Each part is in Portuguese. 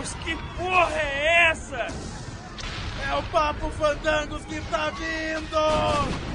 Deus, que porra é essa? É o Papo Fandangos que tá vindo!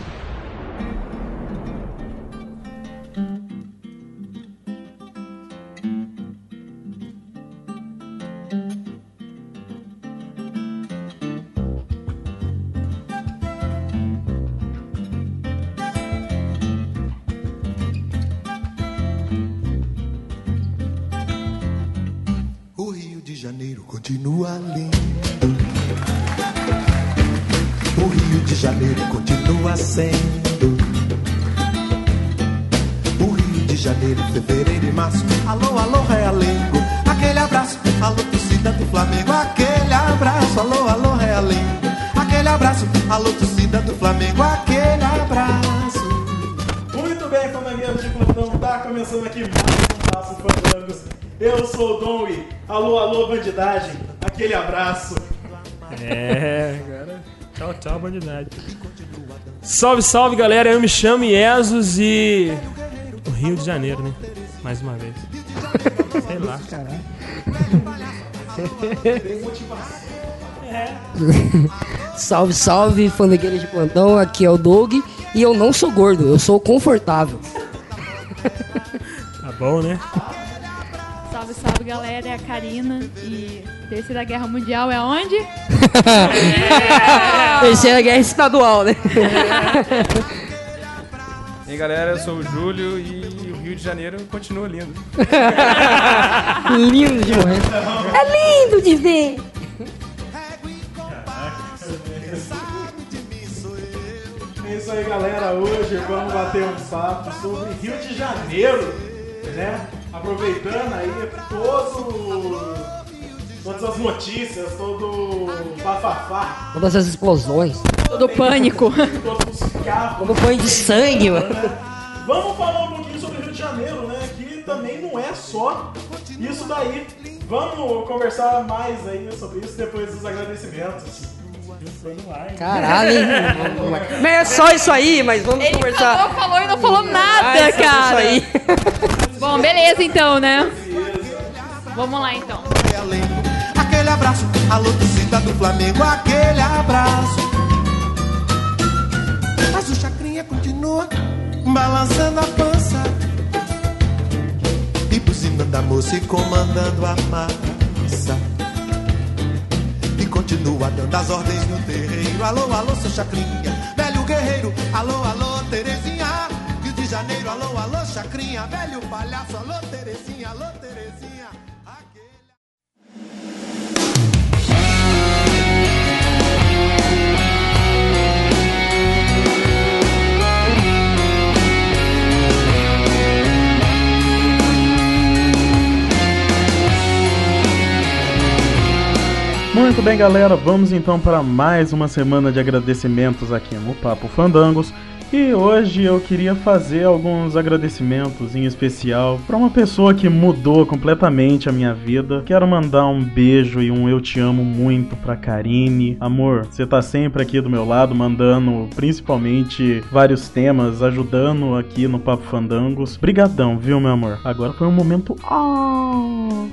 Bandidagem. Aquele abraço. É, cara. Tchau, tchau, bandidade. Salve, salve, galera. Eu me chamo Iesus e. O Rio de Janeiro, né? Mais uma vez. Sei lá, caralho. Salve, salve, fandangueiros de plantão. Aqui é o Doug e eu não sou gordo, eu sou confortável. Tá bom, né? Galera, é a Karina e Terceira Guerra Mundial é onde? Terceira guerra estadual, né? E aí galera, eu sou o Júlio e o Rio de Janeiro continua lindo. lindo de morrer. É lindo de ver. É isso aí, galera. Hoje vamos bater um papo sobre Rio de Janeiro, né? Aproveitando aí todo, todas as notícias, todo o bafafá, Todas as explosões. Todo pânico. todos os carros. Como banho de sangue, mano. né? Vamos falar um pouquinho sobre o Rio de Janeiro, né? Que também não é só isso daí. Vamos conversar mais aí sobre isso depois dos agradecimentos. Caralho, hein? Mas é só isso aí, mas vamos Ele conversar. falou, falou e não falou nada, Ah, é só cara. Isso aí. Bom, beleza então, né? Vamos lá então. Aquele abraço, alô, torcida do Flamengo. Aquele abraço. Mas o Chacrinha continua balançando a pança. E buzinando a moça e comandando a massa. E continua dando as ordens no terreiro. Alô, alô, seu Chacrinha, velho guerreiro. Alô, alô, Terezinha. Rio de Janeiro, alô, alô, Chacrinha. Velho palhaço, alô, Terezinha, alô, Terezinha. Muito bem, galera, vamos então para mais uma semana de agradecimentos aqui no Papo Fandangos. E hoje eu queria fazer alguns agradecimentos em especial para uma pessoa que mudou completamente a minha vida. Quero mandar um beijo e um eu te amo muito pra Karine. Amor, você tá sempre aqui do meu lado, mandando principalmente vários temas, ajudando aqui no Papo Fandangos. Brigadão, viu, meu amor? Agora foi um momento.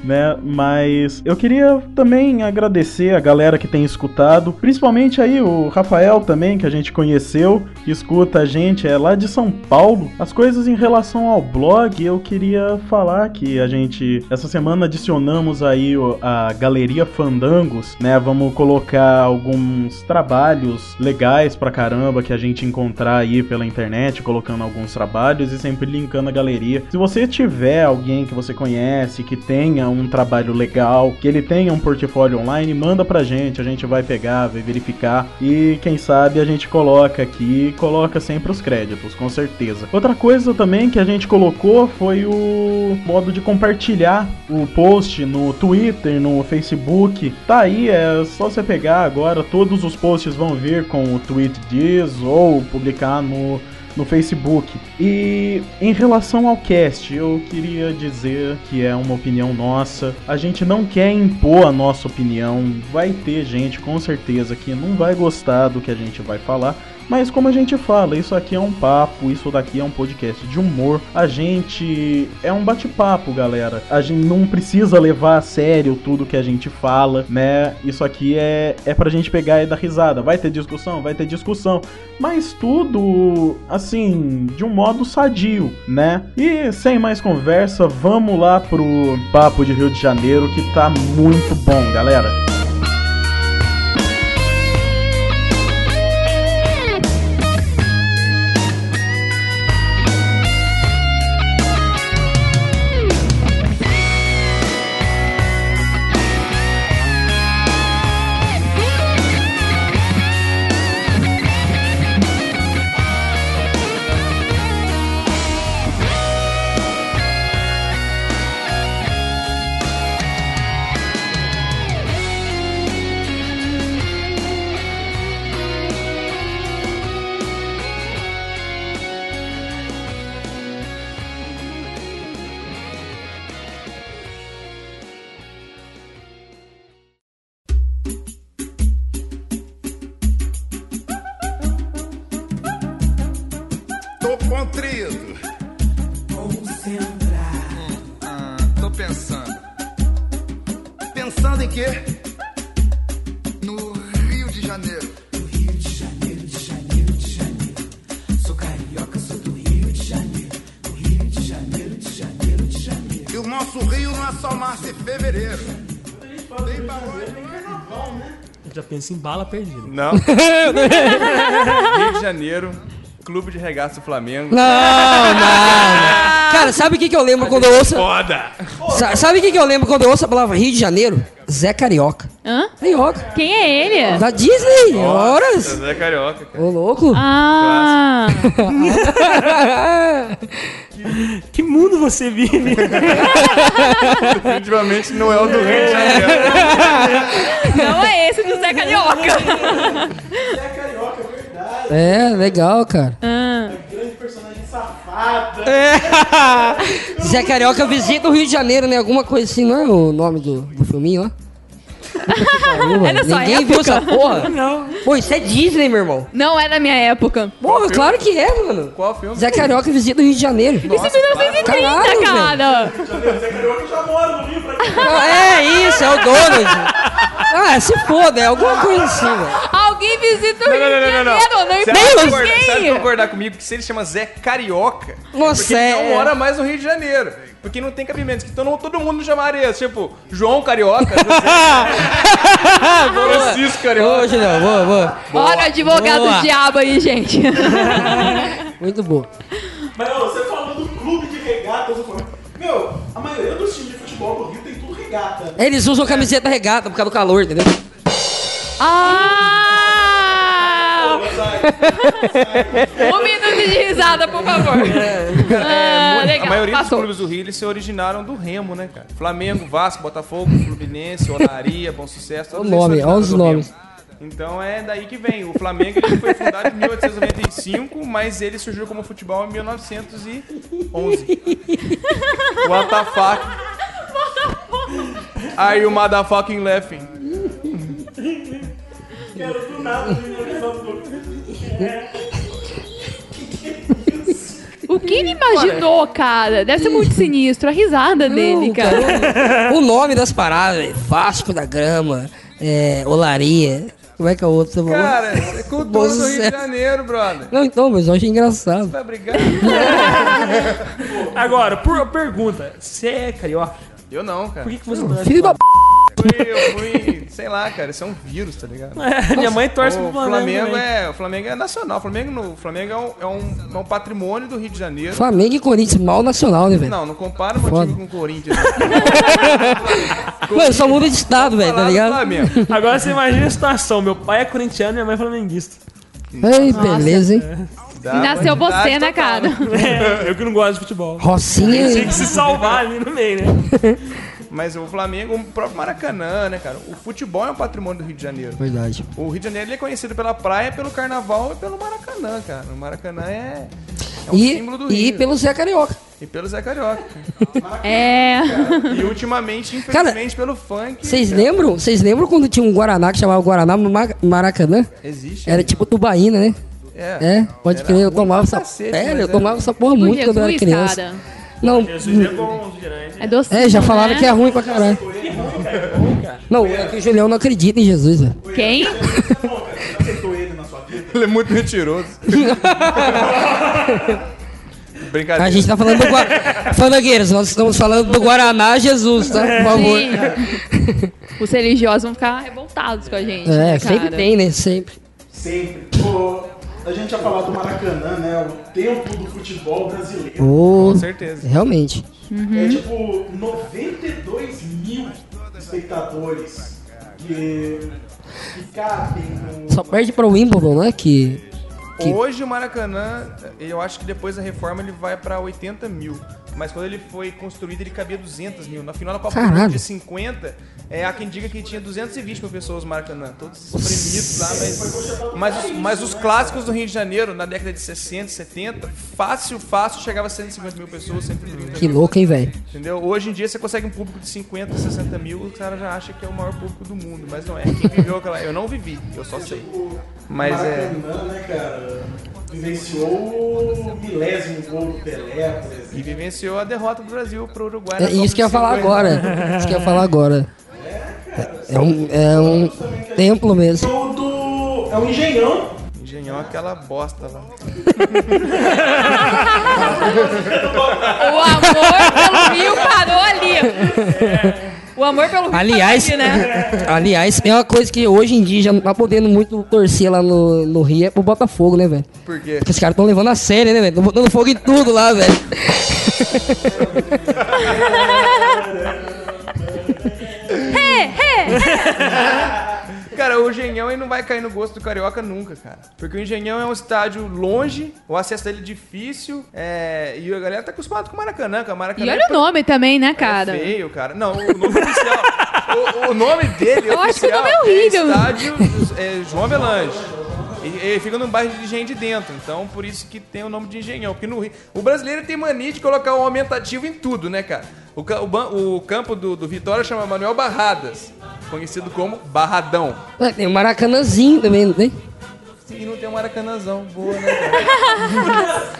Né? Mas eu queria também agradecer a galera que tem escutado, principalmente aí o Rafael também, que a gente conheceu, que escuta a gente, é lá de São Paulo. As coisas em relação ao blog, eu queria falar que a gente, essa semana adicionamos aí a Galeria Fandangos, né? Vamos colocar alguns trabalhos legais pra caramba que a gente encontrar aí pela internet, colocando alguns trabalhos e sempre linkando a galeria. Se você tiver alguém que você conhece, que tenha um trabalho legal, que ele tenha um portfólio online, manda pra gente, a gente vai pegar, vai verificar e quem sabe a gente coloca aqui, coloca sempre os créditos, com certeza. Outra coisa também que a gente colocou foi o modo de compartilhar o post no Twitter, no Facebook. Tá aí, é só você pegar agora, todos os posts vão vir com o tweet diz ou publicar no no Facebook. E em relação ao cast, eu queria dizer que é uma opinião nossa. A gente não quer impor a nossa opinião. Vai ter gente com certeza que não vai gostar do que a gente vai falar. Mas como a gente fala, isso aqui é um papo, isso daqui é um podcast de humor. A gente é um bate-papo, galera. A gente não precisa levar a sério tudo que a gente fala, né? Isso aqui é, é pra gente pegar e dar risada. Vai ter discussão? Vai ter discussão. Mas tudo, assim, de um modo sadio, né? E sem mais conversa, vamos lá pro Papo de Rio de Janeiro, que tá muito bom, galera. Nosso Rio não é só março e fevereiro. Tem pagode, tem carnaval, né? Eu já penso em bala perdida. Não. Rio de Janeiro, Clube de Regatas do Flamengo. Não, não, não. Cara, sabe o que, que eu lembro quando eu ouço. Foda! Sa- Sabe o que, que eu lembro quando eu ouço a palavra Rio de Janeiro? Zé Carioca. Hã? Carioca. Quem é ele? Da Disney, horas. Zé Carioca, cara. Ô, louco. Ah, Que mundo você vive? Definitivamente não é o do Rio de Janeiro. não é esse do Zé Carioca. É, legal, cara. Ah, Zé Carioca visita o Rio de Janeiro, né? Alguma coisa assim, não é o nome do, do filminho É da sua Ninguém viu época? essa porra? Não. Pô, isso é Disney, meu irmão. não é da minha época. Porra, claro que é, mano. Qual filme? Zé Carioca visita o Rio de Janeiro. Isso é 1930, Caralho, cara. Ah, É isso, é o Donald. Ah, se foda, é alguma coisa assim, velho. Alguém visita o Não, Rio não, não, de não, não. Janeiro, não Você importa concordar, você vai quem. concordar comigo que se ele chama Zé Carioca, Nossa, porque ele é- não mora mais no Rio de Janeiro. Porque não tem cabimento. Então não, todo mundo chamaria, tipo, João Carioca, José, Francisco Carioca. Ô, Julião, boa, boa. Olha o advogado Boa. do diabo aí, gente. Muito boa. Mas ô, você falou do clube de regatas. Meu, a maioria dos times de futebol do Rio tem tudo regata. Eles usam camiseta regata por causa do calor, entendeu? Ah! um minuto de risada, por favor. Ah, A legal. maioria dos Passou. clubes do Rio eles se originaram do Remo, né, cara? Flamengo, Vasco, Botafogo, Fluminense, Olaria, Bom Sucesso. todos O nome, olha os do nomes. Remo. Então é daí que vem. O Flamengo ele foi fundado em 1895, mas ele surgiu como futebol em 1911. What the fuck? Are you motherfucking laughing? O que ele imaginou, cara? Deve ser muito sinistro. A risada dele, cara. O nome das paradas, é Vasco da Grama, é, Olaria. Como é que é o outro? Você falou? Cara, é cultura do Rio de. Janeiro, brother. Não, então, mas eu achei engraçado. Vai brigar? Agora, por pergunta, você é carioca? Eu não, cara. Por que, que você não é? Filho da p. fui, eu fui, sei lá, cara, isso é um vírus, tá ligado? É, minha mãe torce o pro Flamengo. Flamengo também. é, o Flamengo é nacional. O Flamengo, no, o Flamengo é, um, é, um, é um patrimônio do Rio de Janeiro. Flamengo e Corinthians, mal nacional, né, velho? Não, não compara meu Foda. time com o Corinthians. Mano, só muda de estado, velho, tá ligado? Flamengo. Agora você imagina a situação: meu pai é corintiano e minha mãe é flamenguista. Ei, beleza, hein? Dá E nasceu você, né, total. cara? É, eu que não gosto de futebol. Rocinha. Tem que se salvar ali no meio, né? Mas o Flamengo, o próprio Maracanã, né, cara? O futebol é um patrimônio do Rio de Janeiro. Verdade. O Rio de Janeiro ele é conhecido pela praia, pelo carnaval e pelo Maracanã, cara. O Maracanã é, é um E, símbolo do e Rio. pelo Zé Carioca. E pelo Zé Carioca. É. E ultimamente, infelizmente, pelo funk. Vocês cara, lembram? Vocês lembram quando tinha um Guaraná que chamava Guaraná Ma- Maracanã? Existe. Era tipo Tubaína, né? É, pode Era crer, eu tomava essa. cacete, É, eu é. tomava essa porra muito quando eu era criança. cara. Não, Jesus é bom, os grandes. É docinho, é, já falaram né? que é ruim pra caralho. Não, é que o Julião não acredita em Jesus, velho. Quem? Ele é muito mentiroso. Brincadeira. A gente tá falando do Guaraná. Fandangueiros, nós estamos falando do Guaraná Jesus, tá? Por favor. Sim. Os religiosos vão ficar revoltados com a gente. É, né, sempre cara? tem, né? Sempre. Sempre. Pô, a gente ia falar do Maracanã, né? O templo do futebol brasileiro. Ô, Com certeza. realmente. É tipo 92 mil espectadores que, que cabem no. Só perde pra Wimbledon, né? Que. Que- Hoje o Maracanã, eu acho que depois da reforma ele vai pra 80 mil. Mas quando ele foi construído, ele cabia 200 mil. Na final da Copa do Caralho. Mundo de 50, é, há quem diga que tinha 220 mil pessoas no Maracanã. Todos espremidos lá, mas, mas, os, mas os clássicos do Rio de Janeiro, na década de 60, 70, fácil, fácil, chegava a 150 mil pessoas, 130 Que mil. louco, hein, velho? Entendeu? Hoje em dia você consegue um público de 50, 60 mil, o cara já acha que é o maior público do mundo. Mas não é. Quem viveu aquela. Eu não vivi, eu só sei. Mas é. Maracanã, né, cara? Vivenciou o milésimo gol do Pelé, por exemplo. E vivenciou a derrota do Brasil pro Uruguai. É isso que eu ia falar 50. agora. Isso que eu ia falar agora. É um, é um templo mesmo. O do. É o Engenhão. Engenhão aquela bosta lá. O amor pelo Rio parou ali. O amor pelo Rio Aliás, parou ali, né? aliás, é uma coisa que hoje em dia já não tá podendo muito torcer lá no, no Rio é pro Botafogo, né, velho? Por quê? Porque os caras tão levando a sério, né, velho? Tão botando fogo em tudo lá, velho. Cara, o Engenhão ele não vai cair no gosto do Carioca nunca, cara. Porque o Engenhão é um estádio longe, o acesso dele é difícil, é... e a galera tá acostumada com o Maracanã, cara. Maracanã E é olha o nome também, né, cara? É feio, cara. Não, o nome oficial. O, o nome dele Eu acho que o oficial nome é horrível. estádio é, João Avelange. E- Ele fica no bairro de Engenho de Dentro, então por isso que tem o nome de Engenhão. Porque no Rio, o brasileiro tem mania de colocar um aumentativo em tudo, né, cara? O, o o campo do, do Vitória chama Manuel Barradas, conhecido como Barradão. Ué, Tem o Maracanãzinho também, não tem? E não tem um Maracanãzão, boa, né, cara?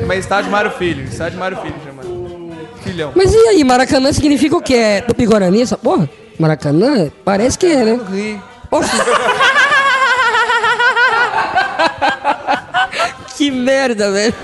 Mas estádio Mário Filho, estádio Mário Filho chama. Filhão. Mas e aí, Maracanã significa o quê? É Tupi-Guarani essa porra? Maracanã? Parece que é, né? Rio. Poxa. que merda, velho.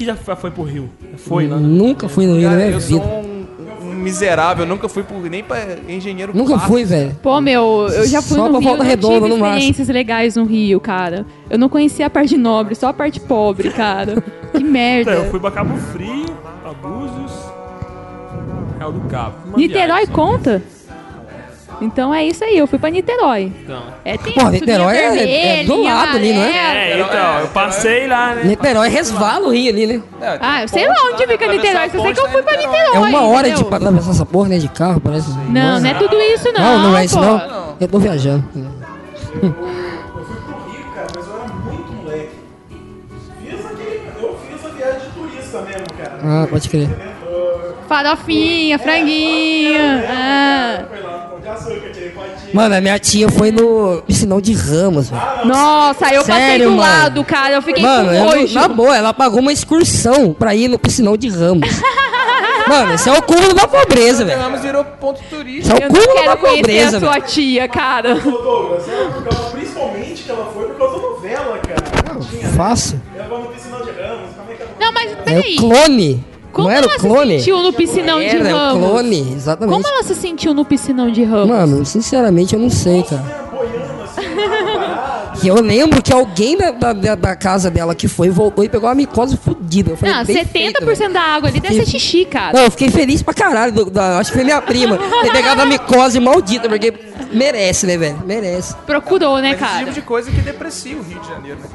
Aqui já foi foi pro Rio? Foi lá? né? Nunca fui no Rio Cara, minha eu sou vida. um, um miserável, eu nunca fui por, nem pra engenheiro Nunca fui, velho. Pô, meu, eu já fui Só no pra Rio, Volta não Redonda, tive no máximo. experiências legais no Rio, cara. Eu não conhecia a parte nobre, só a parte pobre, cara. Que merda. Eu fui pra Cabo Frio, pra Búzios, Real do Cabo. Uma Niterói viagem só. conta? Então é isso aí, eu fui pra Niterói. Então. É tem Pô, Niterói é- é do lado ali, não é? É, então, eu passei lá, né? Niterói resvala o Rio ali, né? Ah, eu sei lá onde fica Niterói, só sei que eu fui pra Niterói. É uma hora de entendeu? atravessar essa porra, né? De carro, parece. Não, não é tudo isso não. Não, não é isso pô. não. Eu tô viajando. Eu fui pro Rio, cara, mas eu era muito moleque. Fiz aquele, eu fiz a viagem de turista mesmo, cara. Ah, pode crer. Farofinha, franguinha. Ah. Mano, a minha tia foi no piscinão de Ramos, velho. Nossa, eu passei Sério, do mano? lado, cara. Eu fiquei Mano, com não- nojo. na boa, ela pagou uma excursão pra ir no piscinão de Ramos. Mano, esse é o cúmulo da pobreza, velho. Ramos virou ponto turístico. é o não cúmulo da pobreza, a sua velho. tia, cara. É principalmente que ela foi por causa da novela, cara. Né? Fácil. Ela vai no piscinão de Ramos, como é que ela... Não, mas É peraí. o clone. Como não era ela o clone? se sentiu no piscinão de Era, é o Ramos? clone, exatamente. Como ela se sentiu no piscinão de Ramos? Mano, sinceramente eu não sei, cara. Que eu lembro que alguém da, da, da- casa dela que foi voltou e pegou uma micose fodida. Eu falei, Não, bem 70% feito, da água ali deve ser xixi, cara. Não, eu fiquei feliz pra caralho. do- da- acho que foi minha prima. Ter pegado a micose maldita, porque merece, né, velho? Merece. Procurou, né, Mas esse cara? tipo de coisa que deprecia o Rio de Janeiro, né?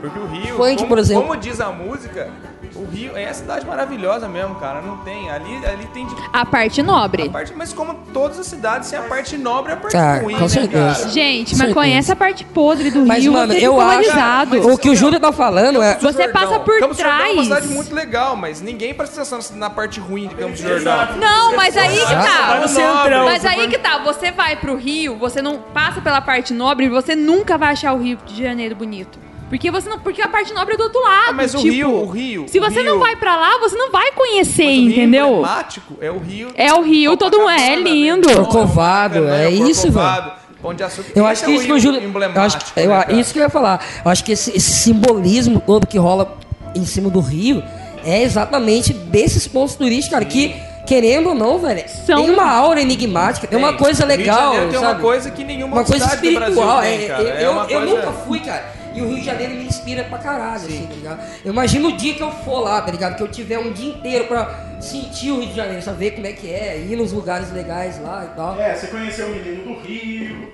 Porque o Rio, Funk, como, por exemplo. como diz a música, o Rio é a cidade maravilhosa mesmo, cara. Não tem. Ali, ali tem de A parte nobre. parte, mas como todas as cidades, tem a parte nobre e a parte Cara, ruim, com né, certeza. cara? Gente, mas Certeza. conhece a parte podre do Mas, Rio, mano, você eu acho. alisado. O que o Júlio tá falando é. Você Jordão. passa por Campos do Jordão é uma trás. cidade muito legal, mas ninguém presta atenção na parte ruim de Campos do Jordão. Não, mas aí que Vai tá. no centrão. Mas você aí vai- que tá, você vai pro Rio, você não passa pela parte nobre, você nunca vai achar o Rio de Janeiro bonito. Porque você não, porque a parte nobre é do outro lado. Ah, mas o tipo, Rio, o Rio. Se o você Rio- não vai pra lá, você não vai conhecer, mas o Rio entendeu? emblemático é o Rio. É o Rio, todo mundo é Copacabana, lindo. né? Corcovado, Maracanã, é isso, Corcovado, Pão de Açúcar. Eu acho é que o isso que o Rio Júlio. Eu emblemático, acho, eu, né, cara? isso que eu ia falar. Eu acho que esse, esse simbolismo todo que rola em cima do Rio é exatamente desses pontos turísticos, cara, que, querendo ou não, velho, São- tem uma aura enigmática, tem uma coisa O Rio de legal. Janeiro tem uma sabe? coisa que nenhuma uma coisa cidade do Brasil espiritual. tem, é, cara. eu, É eu- uma eu coisa- nunca fui, cara. E o Rio de Janeiro me inspira pra caralho, assim, tá ligado? Eu imagino o dia que eu for lá, tá ligado? Que eu tiver um dia inteiro pra sentir o Rio de Janeiro, saber como é que é, ir nos lugares legais lá e tal. É, você conheceu o menino do Rio,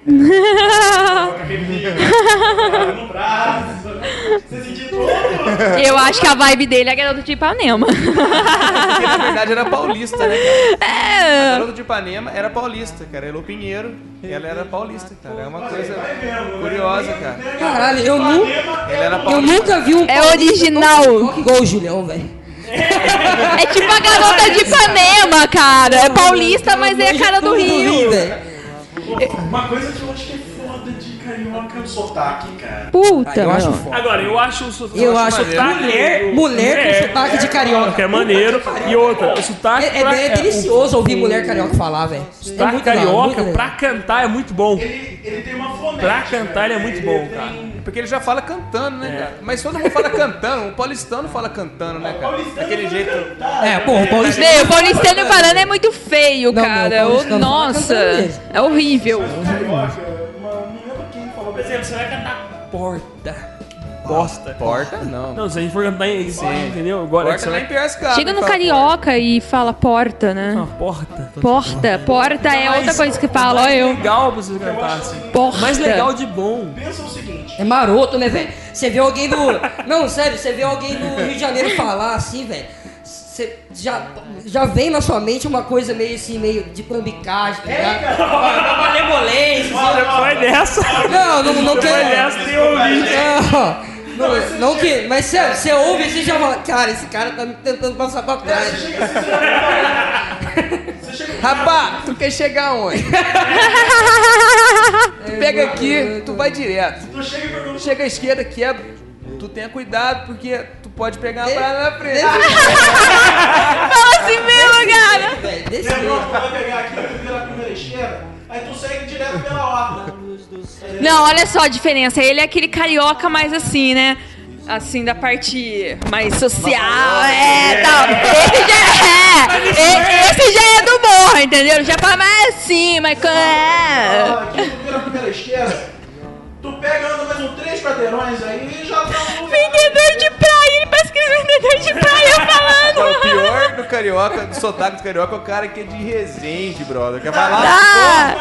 no braço, você sentiu tudo. Eu acho que a vibe dele é garota de Ipanema. Porque na verdade era paulista, né, cara? A É. garota de Ipanema era paulista, cara. Elô Pinheiro, ela era paulista, cara. É uma coisa curiosa, cara. Caralho, eu nunca. Ele era Eu paulista. nunca vi um É original. igual o Julião, velho. É tipo a garota de Ipanema, cara. É paulista, mas é a cara do Rio. velho. Uma coisa que eu acho que é foda de carioca é o sotaque, cara. Puta, Eu acho foda. Agora, eu acho o sotaque. Eu acho sotaque mulher, mulher com sotaque de carioca. Que é maneiro. E outra, o sotaque. É, é, pra- é delicioso ouvir mulher carioca falar, velho. É Sotaque muito legal, carioca, legal. pra cantar é muito bom. Ele, ele tem uma fonética. Pra cantar ele é muito bom, cara. Porque ele já fala cantando, né, cara? Mas todo mundo fala cantando. O paulistano fala cantando, né, cara? Daquele jeito. É, pô, o paulista. Meu, o paulistano falando é muito feio, Não, cara. não, o paulistano nossa, é horrível. Carioca, uma, não lembro quem falou. Por exemplo, você vai cantar porta. Bosta. Porta, não. Não, se a gente for cantar em entendeu? Agora Porta você lá vai em Piracicaba. Chega no carioca e fala porta, né? Uma porta. Porta, porta é outra coisa que fala, ó mais eu. legal pra você cantar assim. Porta. Mais legal de bom. Pensa o seguinte. É maroto, né, velho? Você vê alguém do. Não, sério, você vê alguém do Rio de Janeiro falar assim, velho. Você já, já vem na sua mente uma coisa meio assim, meio de plambicagem, tá ligado? Uma malemolência. assim. Vai dessa. Não, não, não Vai quero. dessa, tem ouvinte. Não, não, não que. Mas você, você ouve assim e já fala, cara, esse cara tá me tentando passar pra trás. Rapá, tu quer chegar onde? Pega aqui, tu vai direto. Tu chega. Chega à esquerda, quebra. Tu tenha cuidado, porque tu pode pegar uma parada na frente. Fala assim mesmo, cara. Você jeito. vai pegar aqui, tu vira a primeira esquerda, aí tu segue direto pela horta. Não, olha só a diferença. Ele é aquele carioca mais assim, né? Assim, da parte mais social, é, tal. Esse já é, e- esse já é do morro, entendeu? Já fala mais assim, mas... É. Aqui tu vira a primeira esquerda, tu pega, anda mais uns três quarteirões aí e já tá no lugar. Vendedor de praia, que é o falando. pior do carioca, do sotaque do carioca, é o cara que é de Resende, brother. Que vai lá. Ah,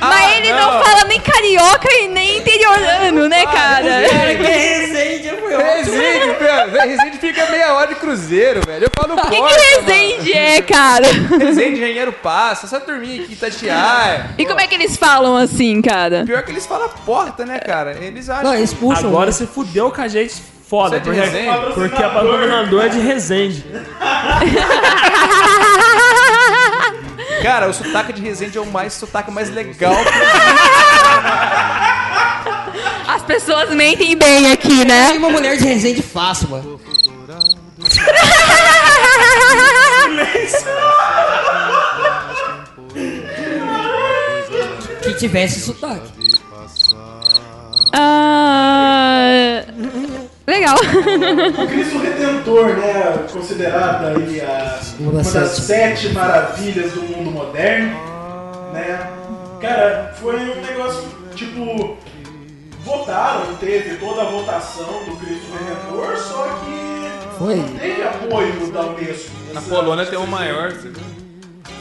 mas Ah, ele não. não. fala nem carioca e nem interiorano, né, cara? Cara, que Resende foi ótimo. Resende, velho. Resende fica meia hora de cruzeiro, velho. Eu falo O que, que Resende é, cara? mano. Resende, Engenheiro Passa, essa turminha aqui, Itatiaia. E como é que eles falam assim, cara? Pior que eles falam porta, né, cara? Eles acham. Não, eles puxam. Agora né? você fudeu com a gente foda. Você é de Porque, Resende? porque a patrocinador é de Resende. Cara, o sotaque de Resende é o mais sotaque mais legal. As pessoas mentem bem aqui, né? Tem uma mulher de Resende fácil, mano. Que tivesse sotaque. Ah, legal. O Cristo Redentor, né? Considerado aí a, Uma uma das sete. sete maravilhas do mundo moderno, né? Cara, foi um negócio tipo. Votaram, teve toda a votação do Cristo Redentor, só que Foi. não teve apoio da Unesco. Na Polônia tem o maior.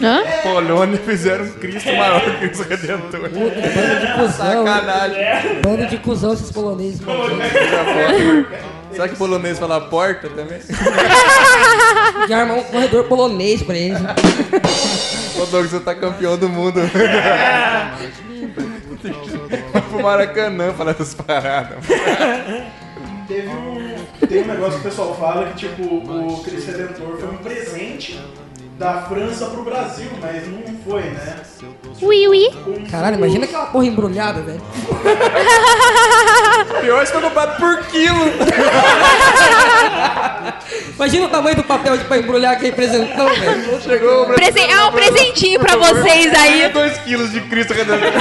Hã? Na Polônia fizeram um Cristo maior que o Cristo Redentor. Bando de cuzão. Sacanagem. Bando de cuzão esses poloneses. mano. Será que polonês fala porta também? De armar um corredor polonês pra eles. Ô Douglas, você tá campeão do mundo. Vai pro Maracanã falar essas paradas. Teve um, tem um negócio que o pessoal fala que tipo, o Cristo Redentor foi um presente da França pro Brasil, mas não foi, né? Ui, ui. Caralho, imagina aquela porra embrulhada, velho. Pior é se foi comprado por quilo. Imagina o tamanho do papel de pra embrulhar aquele presentão, velho. Chegou o Presen é um presentinho pra vocês aí. 2 quilos de Cristo Redentor.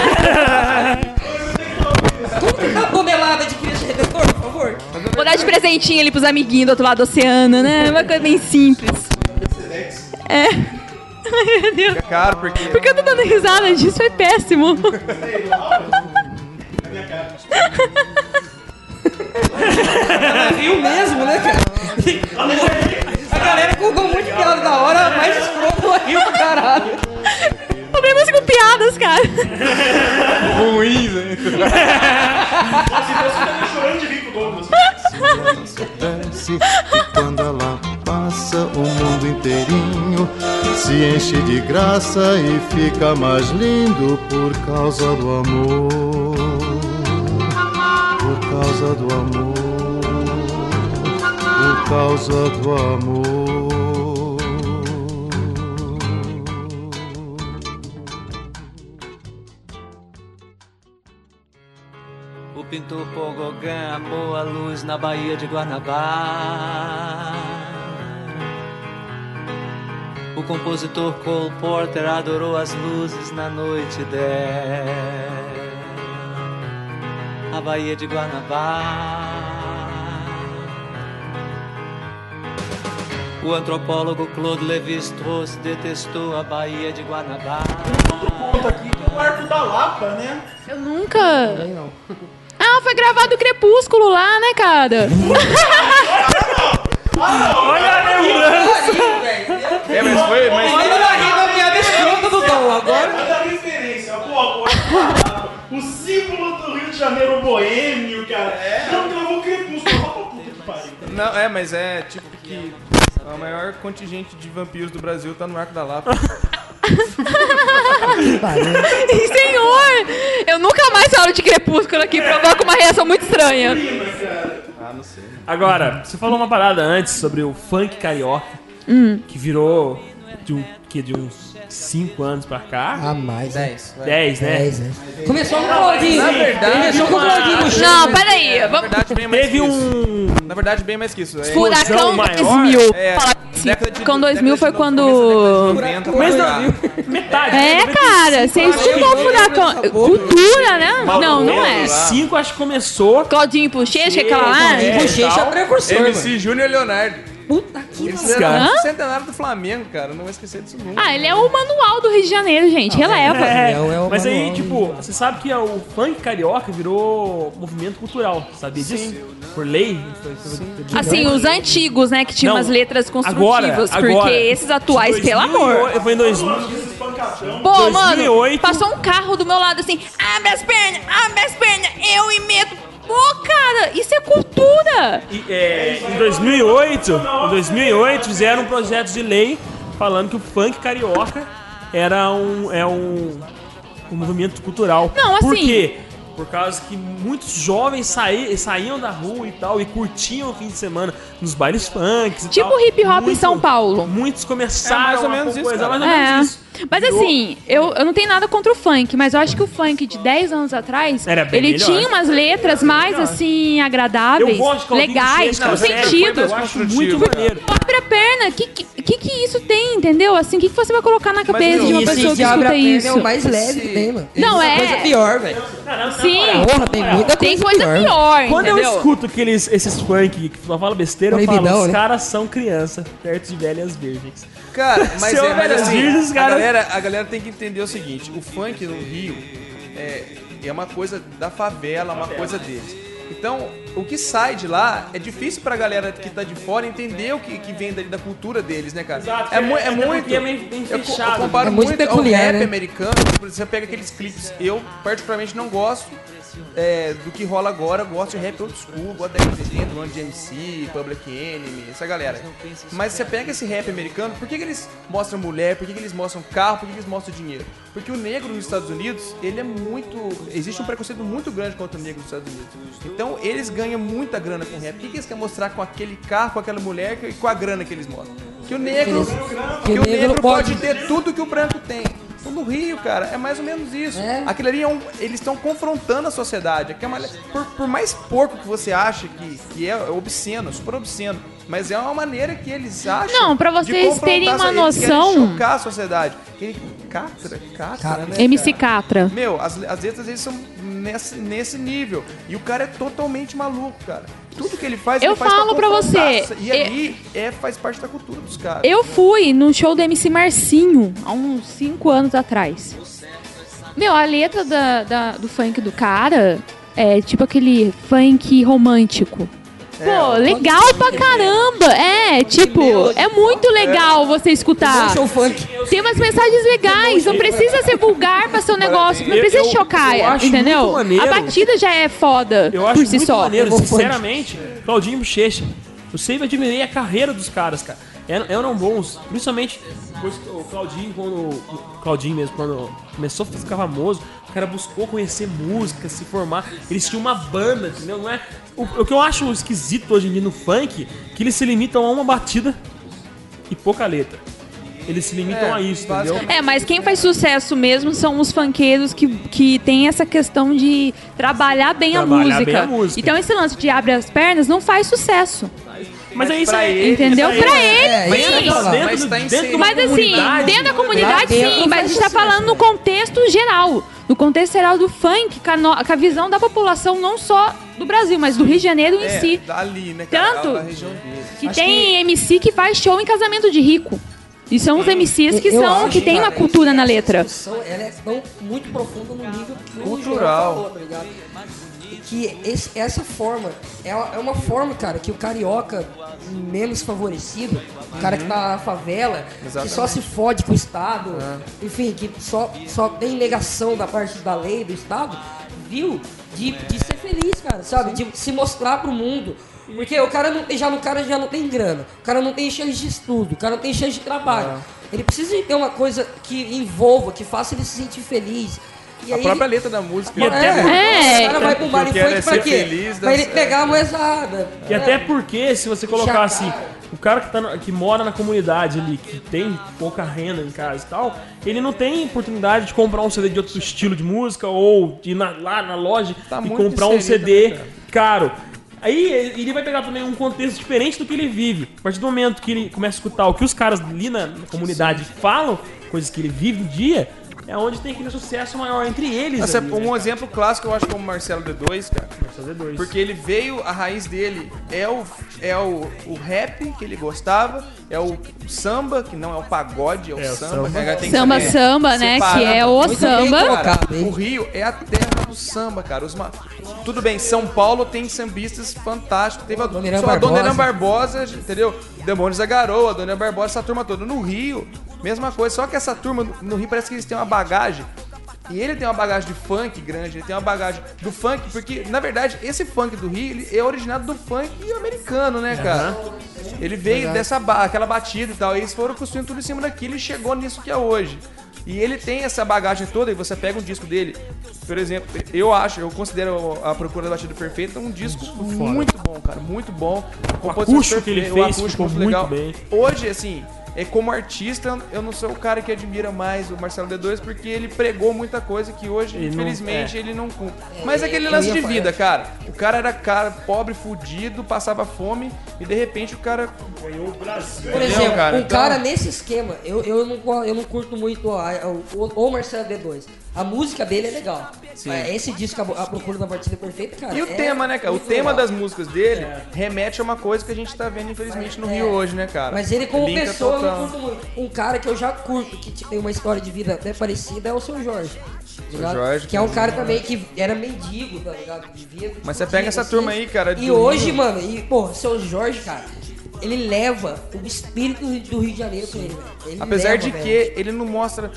Uma tonelada de Cristo Redentor, por favor. Vou dar de presentinho ali pros amiguinhos do outro lado do oceano, né? Uma coisa bem simples. É. Ai, meu Deus. É caro porque... Por que eu tô dando risada disso? É péssimo. Rio mesmo, né, cara? A galera colocou um monte de piada da hora, mas escroto riu pra caralho. Problemas com piadas, cara. ruins, né? chorando de rir com o Douglas. Desce, quando ela passa, o mundo inteirinho se enche de graça e fica mais lindo por causa do amor. Por causa do amor. Por causa do amor. O pintor Gauguin amou a luz na Baía de Guanabara. O compositor Cole Porter adorou as luzes na noite dela. A Baía de Guanabara. O antropólogo Claude Lévi-Strauss detestou a Baía de Guanabara. Aqui que o Arco da Lapa, né? Eu nunca. Ah, foi gravado o Crepúsculo lá, né, cara? Olha a lembrança. É, mas foi... Mas... Olha na rir da piada escrota do Dom agora. Olha a referência, pô, o o símbolo do Rio de Janeiro boêmio, cara. É. Não gravou Crepúsculo, ó, pra puta que pariu. Não, é, mas é tipo que o maior contingente de vampiros do Brasil tá no Arco da Lapa. Senhor! Eu nunca mais falo de Crepúsculo aqui, provoca uma reação muito estranha. Ah, não sei. Agora, você falou uma parada antes sobre o funk carioca, Hum. que virou de, um, que de uns 5 anos pra cá. Ah, mais, é. 10, né? 10, né? Começou com o Claudinho. na verdade, Começou com o Claudinho no chão. Não, peraí. Na Vamos. verdade, bem mais Teve um. Na verdade, bem mais que isso. É, Furacão maior, 2000. é, Fala assim, década de- Furacão 2000 foi quando. 90 Começo pra da- cá. Metade. É, cara, você estudou Furacão. Cultura, né? Não, não é. 5 acho que começou. Claudinho é aquela lá? É, Bochecha tal. precursor. MC Júnior Leonardo. Puta que fizeram Hã? o centenário do Flamengo, cara. Não vou esquecer disso nunca. Ah, ele é o manual do Rio de Janeiro, gente. Releva. É, É, é o mas aí, manual, tipo, você sabe que o funk carioca virou movimento cultural, sabia disso? Por lei? Foi- foi- Assim, os antigos, né? Que tinham Não, umas letras agora, construtivas. agora, porque esses atuais, pelo amor. Foi em 2000, Pô, mano, 2008. passou um carro do meu lado assim, abre as pernas, abre as pernas, eu imito. Pô, cara, isso é cultura. E, é, em 2008, em 2008 fizeram um projeto de lei falando que o funk carioca era um é um, um movimento cultural. Não, Por assim- quê? Por causa que muitos jovens saí, saíam da rua e tal e curtiam o fim de semana nos bailes funks e Tipo tal. hip hop em Muito- São Paulo. Muitos começaram É mais ou a menos isso, coisa, cara. mais ou menos É. isso. Mas assim, eu, eu não tenho nada contra o funk, mas eu acho que o funk de 10 anos atrás, Era bem ele melhor. tinha umas letras mais assim, agradáveis, Eu gosto de Claudinho legais, com sério, sentido. Eu acho muito maneiro. Abre a perna, o que, que que isso tem, entendeu? Assim, o que, que você vai colocar na cabeça de uma Isso pessoa que abre a escuta perna isso? é o mais leve que tem, mano. Não, Tem é. coisa pior, velho. Sim. Porra, tem muita Tem coisa coisa pior. pior, Quando eu escuto aqueles, esses funk que só fala besteira, eu falo, Proibidão, os né? caras são criança, perto de velhas virgens. Cara, mas, é, mas assim, vídeos, a, cara- galera, a galera tem que entender o seguinte: o funk no Rio é, é uma coisa da favela, uma coisa deles. Então, o que sai de lá é difícil pra galera que tá de fora entender o que, que vem dali da cultura deles, né, cara? Exato, é, mu- é- é até muito. é meio bem eu, eu fechado. comparo É muito muito, peculiar, ao rap né? americano. por exemplo, Você pega aqueles clipes. Eu, particularmente, não gosto é, do que rola agora. Eu gosto de rap old school, gosto da MTV, do Run DMC, Public Enemy, essa galera. Mas você pega esse rap americano, por que, que eles mostram mulher, por que, que eles mostram carro, por que, que eles mostram dinheiro? Porque o negro nos Estados Unidos, ele é muito. Existe um preconceito muito grande contra o negro nos Estados Unidos. Então eles ganham muita grana com rap. O que, que eles querem mostrar com aquele carro, com aquela mulher e com a grana que eles mostram? Que o negro. Que, o negro pode ter tudo que o branco tem. Então, no Rio, cara, é mais ou menos isso. É. Aquilo ali é um, eles estão confrontando a sociedade. É uma- por, por mais porco que você acha que, que é obsceno, super obsceno, mas é uma maneira que eles acham. Não, pra de vocês terem uma so- eles noção- chocar a sociedade. Quem- Catra, catra, né? MC cara? Catra. Meu, as, as letras eles são nesse, nesse nível. E o cara é totalmente maluco, cara. Tudo que ele faz, Eu ele faz falo pra você, confrontar. E eu- ali é, faz parte da cultura dos caras. Eu fui no show do MC Marcinho há uns 5 anos atrás. Meu, a letra da, da- do funk do cara é tipo aquele funk romântico. Pô, legal pra caramba! É, tipo, é muito legal você escutar. Tem umas mensagens legais, não precisa ser vulgar pra ser um negócio, não precisa eu- chocar, eu acho entendeu? A batida já é foda Eu acho por si muito só. maneiro, sinceramente, Claudinho Bochecha. Eu sempre admirei a carreira dos caras, cara. Eram, eram bons, principalmente depois que o Claudinho, quando. O Claudinho mesmo, quando começou a ficar famoso, o cara buscou conhecer música, se formar. Eles tinham uma banda, entendeu? Não é. O, o que eu acho esquisito hoje em dia no funk, que eles se limitam a uma batida e pouca letra. Eles se limitam É, a isso, entendeu? É, mas quem faz sucesso mesmo são os funkeiros que, que tem essa questão de trabalhar bem, Trabalhar a, música. bem a música. Então esse lance de abre as pernas não faz sucesso. Mas é isso pra aí. ele- Entendeu? isso aí Pra é- ele, É, isso que sim. Mas tá dentro Mas assim, comunidade, dentro da Lá comunidade dentro sim, mas a gente tá falando né? no contexto geral. No contexto geral do funk, com a, visão da população não só do Brasil, mas do Rio de Janeiro em É, si. dali, né, cara? Tanto. Que Acho tem MC que faz show em casamento de rico. E são os MCs que Eu são acho, que tem uma cultura na essa letra. discussão, ela é tão muito profunda no nível que Cultural. Tá ligado? Que esse- essa forma é uma, é uma forma, cara, que o carioca menos favorecido, o cara que tá na favela, que só se fode com o Estado, enfim, que só, só tem negação da parte da lei do Estado, viu de, de ser feliz, cara, sabe? De se mostrar pro mundo. Porque o cara não tem, já, o cara já não tem grana, o cara não tem chance de estudo, o cara não tem chance de trabalho. Ele precisa ter uma coisa que envolva, que faça ele se sentir feliz. E A aí própria letra da música. E até- É, o cara vai pro funk é pra quê? feliz, pra ele pegar a moesada. E até porque, se você colocar assim, cara. o cara que, tá no- que mora na comunidade ali, que tem pouca renda em casa e tal, ele não tem oportunidade de comprar um CD de outro estilo de música ou de ir na- lá na loja Tá e comprar um CD né, caro. Aí ele vai pegar também um contexto diferente do que ele vive. A partir do momento que ele começa a escutar o que os caras ali na na comunidade falam, coisas que ele vive no dia, é onde tem aquele sucesso maior entre eles. Essa é ali, né? um exemplo clássico, eu acho, como Marcelo D2, cara. Fazer dois. Porque ele veio, a raiz dele é o, é o, o rap que ele gostava, é o samba, que não é o pagode, é o É, o samba. samba. que que Samba, samba, né? Que é o bem samba. colocado. Cara, o Rio é a terra do samba, cara. Os ma- Tudo bem, São Paulo tem sambistas fantásticos. Teve a, Dona Irã só a Dona Irã Barbosa. Barbosa, entendeu? Demônios da Garoa, a Dona Irã Barbosa, essa turma toda. No Rio, mesma coisa. Só que essa turma, no Rio, parece que eles têm uma bagagem. E ele tem uma bagagem de funk grande, ele tem uma bagagem do funk, porque, na verdade, esse funk do Rio ele é originado do funk americano, né, cara? Ele veio dessa ba aquela batida e tal, e eles foram construindo tudo em cima daquilo e chegou nisso que é hoje. E ele tem essa bagagem toda, e você pega um disco dele, por exemplo, eu acho, eu considero a Procura da Batida Perfeita um disco muito bom, cara, muito bom. Composição acústico que ele o fez acústico ficou muito bem. Hoje, assim, é, como artista, eu não sou o cara que admira mais o Marcelo D2 porque ele pregou muita coisa que hoje, Ele não- infelizmente, é. ele não cumpre. Mas é eu- aquele eu lance de vida, cara. O cara era cara pobre, fudido, passava fome e de repente o cara. Ganhou o Brasil. Por exemplo, cara? um Então- cara nesse esquema, eu, eu, não, eu não curto muito a- o, o Marcelo D2. A música dele é legal. Mas Esse disco, A Procura da Partida Perfeita, cara. E o é tema, né, cara? O tema legal. das músicas dele remete a uma coisa que a gente tá vendo, infelizmente, no É. Rio hoje, né, cara? Mas ele, como Linka pessoa, eu total. não curto muito. Um cara que eu já curto, que tem uma história de vida até parecida, é o seu Jorge. tá? Jorge, que é um cara também que era mendigo, tá ligado? Vivia Mas você pega essa assim. turma aí, cara, E hoje, mano, e, porra, seu Jorge, cara, ele leva o espírito do Rio de Janeiro com ele, velho. Apesar leva, de velho. que ele não mostra.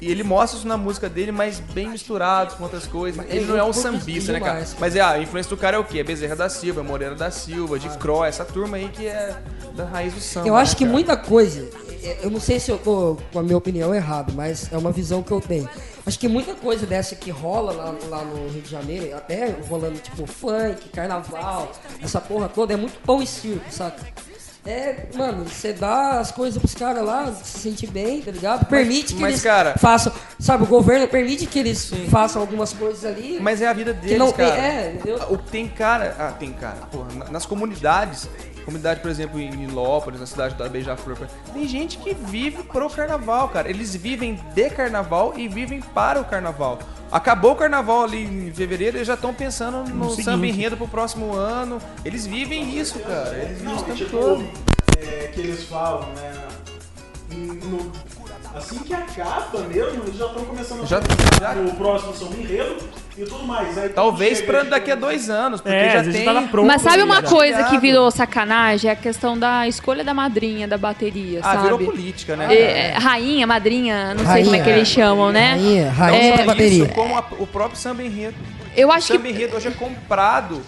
E ele mostra isso na música dele, mas bem misturado com outras coisas. Ele não é um curto sambista, né, cara? Mas é, a influência do cara é o quê? É Bezerra da Silva, é Moreira da Silva, de Cro, essa turma aí que é da raiz do samba. Eu acho né, que muita coisa, é, eu não sei se eu tô com a minha opinião errada, mas é uma visão que eu tenho. Acho que muita coisa dessa que rola lá, lá no Rio de Janeiro, até rolando tipo funk, carnaval, essa porra toda, é muito pão e circo, saca? É, mano, você dá as coisas pros caras lá, se sentir bem, tá ligado? Permite que mas, eles cara- façam. Sabe, o governo permite que eles façam algumas coisas ali. Mas é a vida deles, não cara. é, entendeu? Tem cara... Ah, tem cara. Porra, na- nas comunidades... Comunidade, por exemplo, em Nilópolis, na cidade da Beija-Flor. Tem gente que vive pro carnaval, cara. Eles vivem de carnaval e vivem para o carnaval. Acabou o carnaval ali em fevereiro, eles já estão pensando no, seguinte. samba enredo pro próximo ano. Eles vivem isso, cara. Eles vivem isso o tempo tipo, todo. é, que eles falam, né? no- assim que acaba mesmo, eles já estão começando a Já- no próximo São Enredo e tudo mais. Aí, Talvez pra chega, daqui a tipo, dois anos, porque É, já tem... tá pronto. Mas sabe uma já. coisa que virou sacanagem? É a questão da escolha da madrinha da bateria, Ah, sabe? virou política, né? E, cara? é, rainha, madrinha, não sei Rainha. como é que eles chamam, né? Rainha, rainha É, da bateria. Isso como a- o próprio samba enredo. Eu O acho samba que enredo hoje é comprado.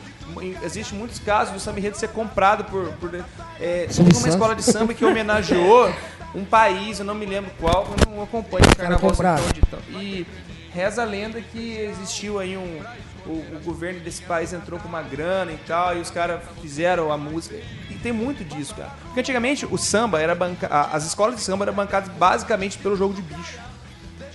Existe muitos casos do samba enredo ser comprado por. por é, uma escola de samba que homenageou um país, eu não me lembro qual, eu não acompanho o carnaval de tão- E reza a lenda que existiu aí um. O, o governo desse país entrou com uma grana e tal, e os caras fizeram a música. E tem muito disso, cara. Porque antigamente o samba era banca... a- as escolas de samba eram bancadas basicamente pelo jogo de bicho.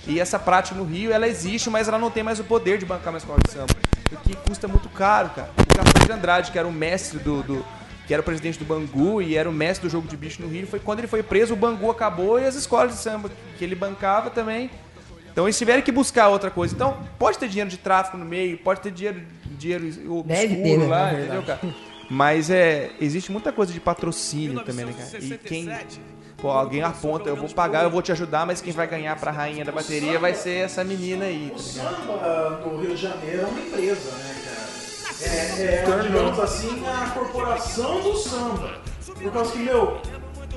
E essa prática no Rio, ela existe, mas ela não tem mais o poder de bancar uma escola de samba. Porque custa muito caro, cara. O Gaspar de Andrade, que era o mestre do, do- que era o presidente do Bangu e era o mestre do jogo de bicho no Rio, foi quando ele foi preso, o Bangu acabou e as escolas de samba que ele bancava também. Então eles tiveram que buscar outra coisa. Então, pode ter dinheiro de tráfico no meio, pode ter dinheiro, dinheiro obscuro Deve ter, né, lá, entendeu, cara? Mas é, existe muita coisa de patrocínio também, né, cara? E quem Pô, alguém aponta, eu vou pagar, eu vou te ajudar, mas quem vai ganhar pra rainha da bateria vai ser essa menina aí, O tá ligado? samba no Rio de Janeiro é uma empresa, né? É, é digamos assim, a corporação do samba. Por causa que, meu,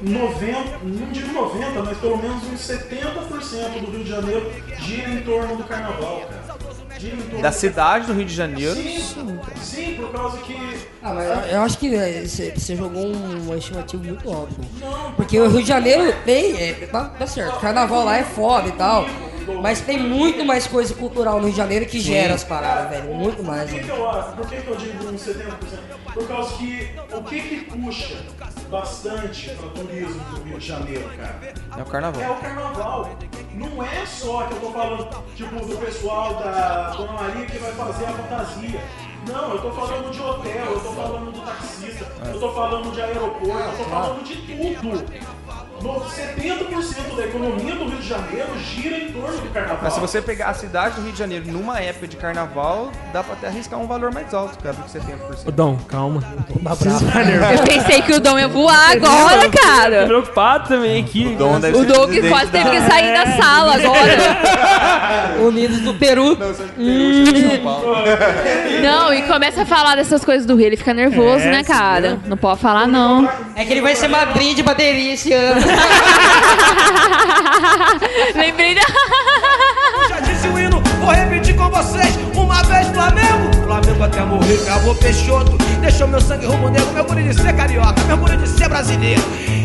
90, não digo 90, mas pelo menos uns 70% do Rio de Janeiro gira em torno do carnaval, cara. Gira em torno Da cidade do Rio de Janeiro. Sim, sim, por causa que. Ah, mas eu- eu acho que é, você jogou um estimativo muito óbvio. Porque o Rio de Janeiro tem, é, tá, tá certo, carnaval lá é foda e tal. Mas tem muito mais coisa cultural no Rio de Janeiro que gera as paradas, velho. Muito mais. Por que, que eu, acho- por que, que eu digo uns 70%? Por causa que o que, que puxa bastante para turismo do Rio de Janeiro, cara? É o carnaval. É o carnaval. Não é só que eu tô falando, tipo, do pessoal da Dona Maria que vai fazer a fantasia. Não, eu tô falando de hotel, eu tô falando do taxista, eu tô falando de aeroporto, eu tô falando de tudo. No 70% da economia do Rio de Janeiro gira em torno do carnaval. Mas se você pegar a cidade do Rio de Janeiro numa época de carnaval, dá pra até arriscar um valor mais alto, cara, do que 70%. Ô, Dom, calma. Eu pensei que o Dom ia voar agora, Tô cara. preocupado também aqui. Dom deve O Doug presidente quase teve que sair da sala agora. Unidos do Peru. Não, Paulo. Não, e começa a falar dessas coisas do Rio, ele fica nervoso, É, né, cara? Não pode falar, não. É que ele vai ser madrinha de bateria esse ano. Lembrei da. Já disse o hino, vou repetir com vocês. Uma vez Flamengo, Flamengo até morrer, cravou Peixoto. Deixou meu sangue rumo negro, meu orgulho de ser carioca, meu orgulho de ser brasileiro.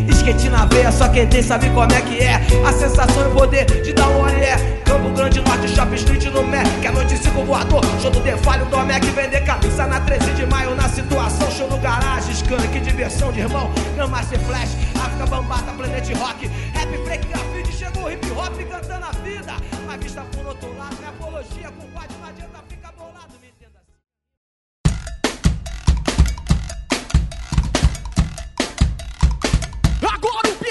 Esquente na veia, só quem tem sabe como é que é. A sensação e o poder de dar um olhé. Campo Grande Norte, Shopping Street no Mac. Que a noite cinco voador, show do Defalho, do Mac. Vender camisa na 13 de maio, na situação, show no garagem, americana, que diversão de irmão. Grandmaster Flash, África Bambata, Planet Rock. Rap, break, grafite, chegou hip hop cantando a vida. Mas vista por outro lado, é apologia, combate,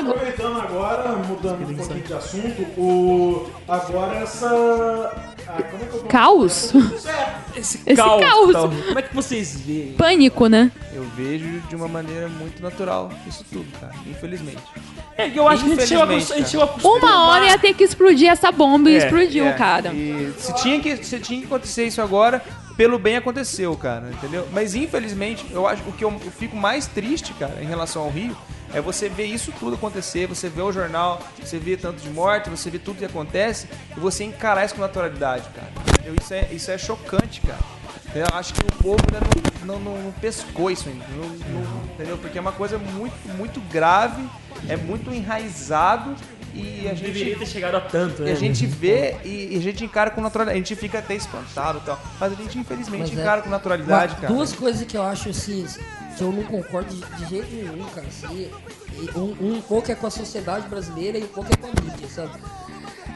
Aproveitando agora, mudando um pouquinho de assunto, o... agora essa. Ah, como é que eu posso- caos. Esse, Esse caos. caos. tal. Como é que vocês veem? Pânico, né? eu vejo de uma maneira muito natural isso tudo, cara. Infelizmente. É que eu acho que a gente chegou a, gente chegou a Uma hora ia ter que explodir essa bomba e É, explodiu, é. cara. E se tinha, que, se tinha que acontecer isso agora, pelo bem aconteceu, cara, entendeu? Mas infelizmente, eu acho o que eu, eu fico mais triste, cara, em relação ao Rio, é você ver isso tudo acontecer, você vê o jornal, você vê tanto de morte, você vê tudo que acontece, e você encarar isso com naturalidade, cara. Entendeu? Isso é, isso é chocante, cara. Eu acho que o povo ainda não, não, não- não pescou isso ainda, não- não- entendeu? Porque é uma coisa muito, muito grave, é muito enraizado e a gente Deveria ter chegado a tanto, e né? a gente vê e, e a gente encara com naturalidade. A gente fica até espantado e tal. Mas a gente, infelizmente, Mas é- encara com naturalidade, Mas cara. Duas coisas que eu acho assim, que eu não concordo de, de jeito nenhum, cara. Assim, e um, um pouco é com a sociedade brasileira e um pouco é com a mídia, sabe?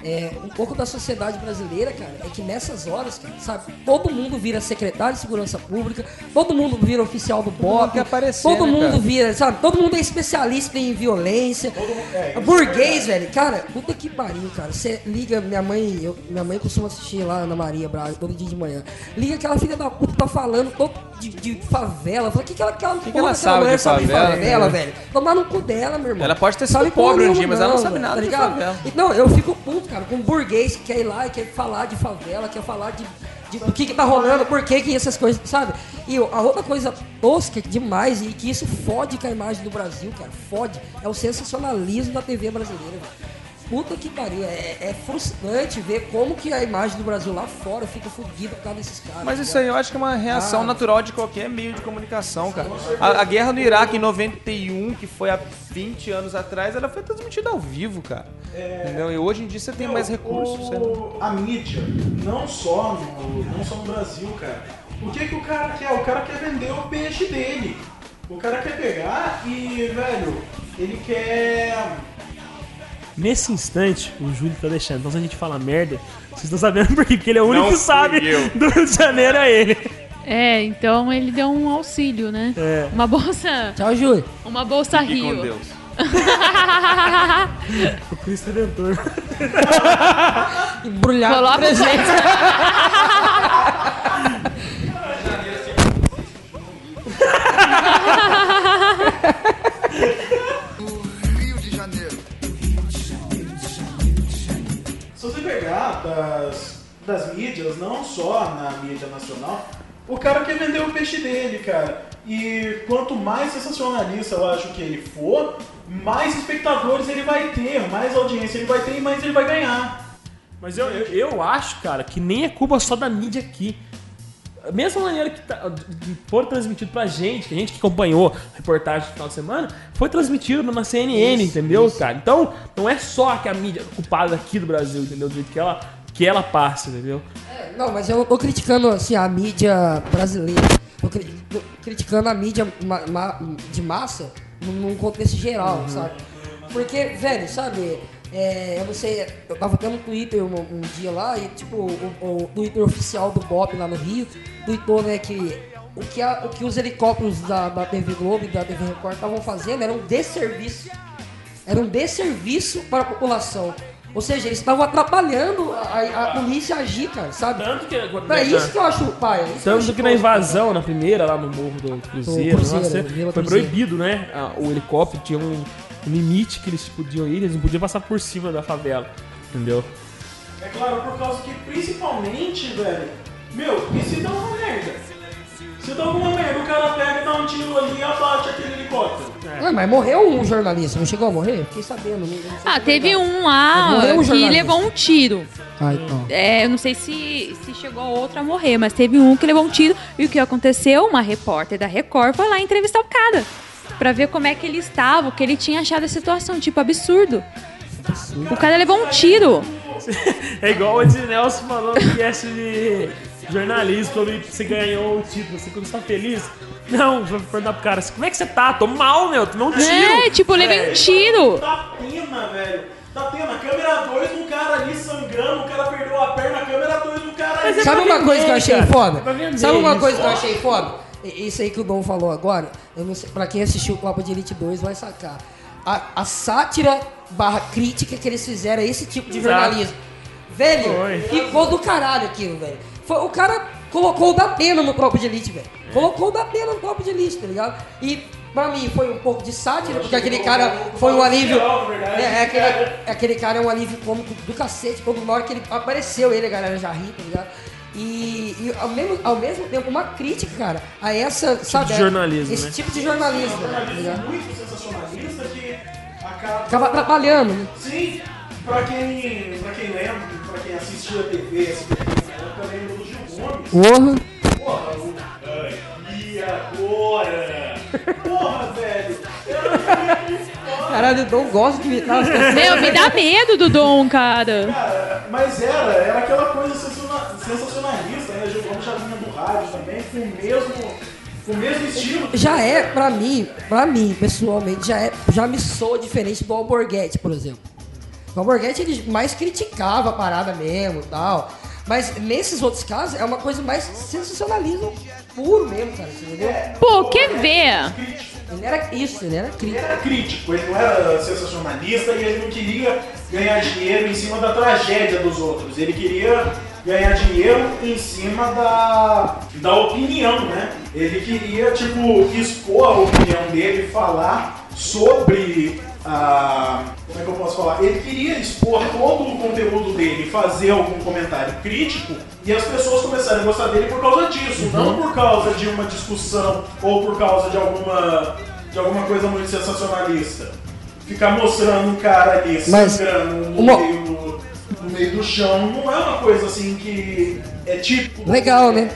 É, um pouco da sociedade brasileira, cara, é que nessas horas, cara, sabe, todo mundo vira secretário de segurança pública, todo mundo vira oficial do BOP, quer aparecer, todo né, mundo cara? vira, sabe, todo mundo é especialista em violência. Burguês, velho, cara, puta que pariu, cara. Você liga, minha mãe, eu- minha mãe costuma assistir lá na Maria Braga todo dia de manhã. Liga aquela filha da puta tá falando todo de, de favela. Fala, o que, que ela, que ela, que ela sabe mulher de sabe de favela, favela, né? velho? Tomar no cu dela, meu irmão. Ela pode ter sido Sabe pobre um dia, mas ela não sabe nada tá de ligado? favela. Não, eu fico puto, cara, com um burguês que quer ir lá e quer falar de favela, quer falar de, de do que, que tá rolando, por que que essas coisas, sabe? E a outra coisa tosca demais e que isso fode com a imagem do Brasil, cara, fode, é o sensacionalismo da TV brasileira, velho. Puta que pariu, é, é frustrante ver como que a imagem do Brasil lá fora fica fodida por causa desses caras. Mas tá isso aí eu acho que é uma reação Ah. natural de qualquer meio de comunicação, cara. A, a guerra no Iraque em 91, que foi há 20 anos atrás, ela foi transmitida ao vivo, cara. Entendeu? E hoje em dia você tem mais recursos. O, a mídia, não só, no, não só no Brasil, cara. O que, que o cara quer? O cara quer vender o peixe dele. O cara quer pegar e, velho, ele quer. Nesse instante, o Júlio tá deixando. Então, se a gente fala merda, vocês estão sabendo porque que ele é o único Não que sabe eu. do Rio de Janeiro, é ele. É, então ele deu um auxílio, né? É. Uma bolsa. Tchau, Júlio. Uma bolsa Fique Rio. com Deus. O Cristo Redentor. Embrulhado Coloca o pegar das, das mídias, não só na mídia nacional, o cara quer vender o peixe dele, cara. E quanto mais sensacionalista eu acho que ele for, mais espectadores ele vai ter, mais audiência ele vai ter e mais ele vai ganhar. Mas eu, eu, eu acho, cara, que nem é culpa só da mídia aqui. Mesma maneira que tá, de for transmitido pra gente, que a gente que acompanhou a reportagem do final de semana, foi transmitido na CNN, entendeu, cara? Então, não é só que a mídia é culpada aqui do Brasil, entendeu? Do jeito que ela, que ela passa, entendeu? Não, mas eu tô criticando assim, a mídia brasileira. Tô, cri- tô criticando a mídia ma- ma- de massa num contexto geral, sabe? Porque, velho, sabe? É, eu não sei, eu tava tendo um Twitter um, um dia lá e, tipo, o, o Twitter oficial do BOP lá no Rio tweetou, né, que o que, a- o que os helicópteros da, da TV Globo e da TV Record estavam fazendo era um desserviço. Era um desserviço para a população. Ou seja, eles estavam atrapalhando a, a- a polícia agir, cara, sabe? Tanto que. É isso que eu acho, pai. é Tanto acho que na invasão, na primeira, lá no Morro do Cruzeiro, Do Cruzeiro, nossa, foi Cruzeiro. proibido, né? O helicóptero tinha um limite que eles podiam ir, eles não podiam passar por cima da favela. Entendeu? É claro, por causa que principalmente, velho, meu, e se dá uma merda? Se dá alguma merda, o cara pega, dá um tiro ali e abate aquele helicóptero. Ah, mas morreu um jornalista, não chegou a morrer? Fiquei sabendo. Não, não sei Ah, se é teve um lá um que levou um tiro. Ah, então. É, eu não sei se, se chegou outro a morrer, mas teve um que levou um tiro. E o que aconteceu? Uma repórter da Record foi lá entrevistar o cara. Pra ver como é que ele estava, o que ele tinha achado da situação. Tipo, absurdo. O cara levou um tiro. É igual o Ednelson falou no cast de jornalismo, quando você ganhou o título, você quando você tá feliz. Não, vou perguntar pro cara, como é que você tá? Tô mal, meu, tomei um tiro. É, tipo, levei um tiro. Tá pena, velho. Tá pena. Câmera 2, um cara ali sangrando, o cara perdeu a perna, câmera 2, um cara ali. Sabe uma coisa que eu achei cara. foda? Vender Sabe uma isso. coisa que eu achei foda? Isso aí que o Dom falou agora, eu não sei, pra quem assistiu o Copa de Elite 2 vai sacar. A, a sátira barra crítica que eles fizeram a esse tipo de Exato. jornalismo. Velho, Foi. ficou do caralho aquilo, velho. Foi, o cara colocou o da pena no Copa de Elite, velho. Colocou o da pena no Copa de Elite, tá ligado? E pra mim foi um pouco de sátira, porque aquele cara foi um alívio. É, é aquele, é aquele cara é um alívio cômico do cacete. Quando na hora que ele apareceu, ele, a galera já ri, tá ligado? E, e ao, mesmo, ao mesmo tempo, uma crítica, cara, a essa. sabe, de jornalismo, Esse né? tipo de jornalismo, tá jornalismo ligado? muito sensacionalista que acaba. Acaba atrapalhando, né? Sim, pra quem, pra quem lembra, pra quem assistia a TV, SBT, na época lembra do Gil Gomes. Porra. Porra, o. Ai, e agora? Porra, velho! Caralho, eu não gosto de imitar as pessoas. Meu, me dá medo do Dom, cara. Cara, mas era, era aquela coisa sensaciona- sensacionalista, né? Gil Gomes já vinha do rádio também, com o mesmo, com o mesmo estilo. Já é, pra mim, pra mim, pessoalmente, já, é, já me soa diferente do Alborguete, por exemplo. O Alborguete, ele mais criticava a parada mesmo e tal. Mas nesses outros casos, é uma coisa mais sensacionalismo puro mesmo, cara, você entendeu? Pô, quer ver? Ele era isso, ele era Ele crítico. era crítico, ele não era sensacionalista e ele não queria ganhar dinheiro em cima da tragédia dos outros. Ele queria ganhar dinheiro em cima da, da opinião, né? Ele queria, tipo, expor a opinião dele, falar sobre a. Como é que eu posso falar? Ele queria expor todo o conteúdo dele, fazer algum comentário crítico e as pessoas começaram a gostar dele por causa disso, não por causa de uma discussão ou por causa de alguma, de alguma coisa muito sensacionalista. Ficar mostrando um cara ali sangrando no, uma- meio, do- no meio do chão não é uma coisa assim que é típico. Legal, né?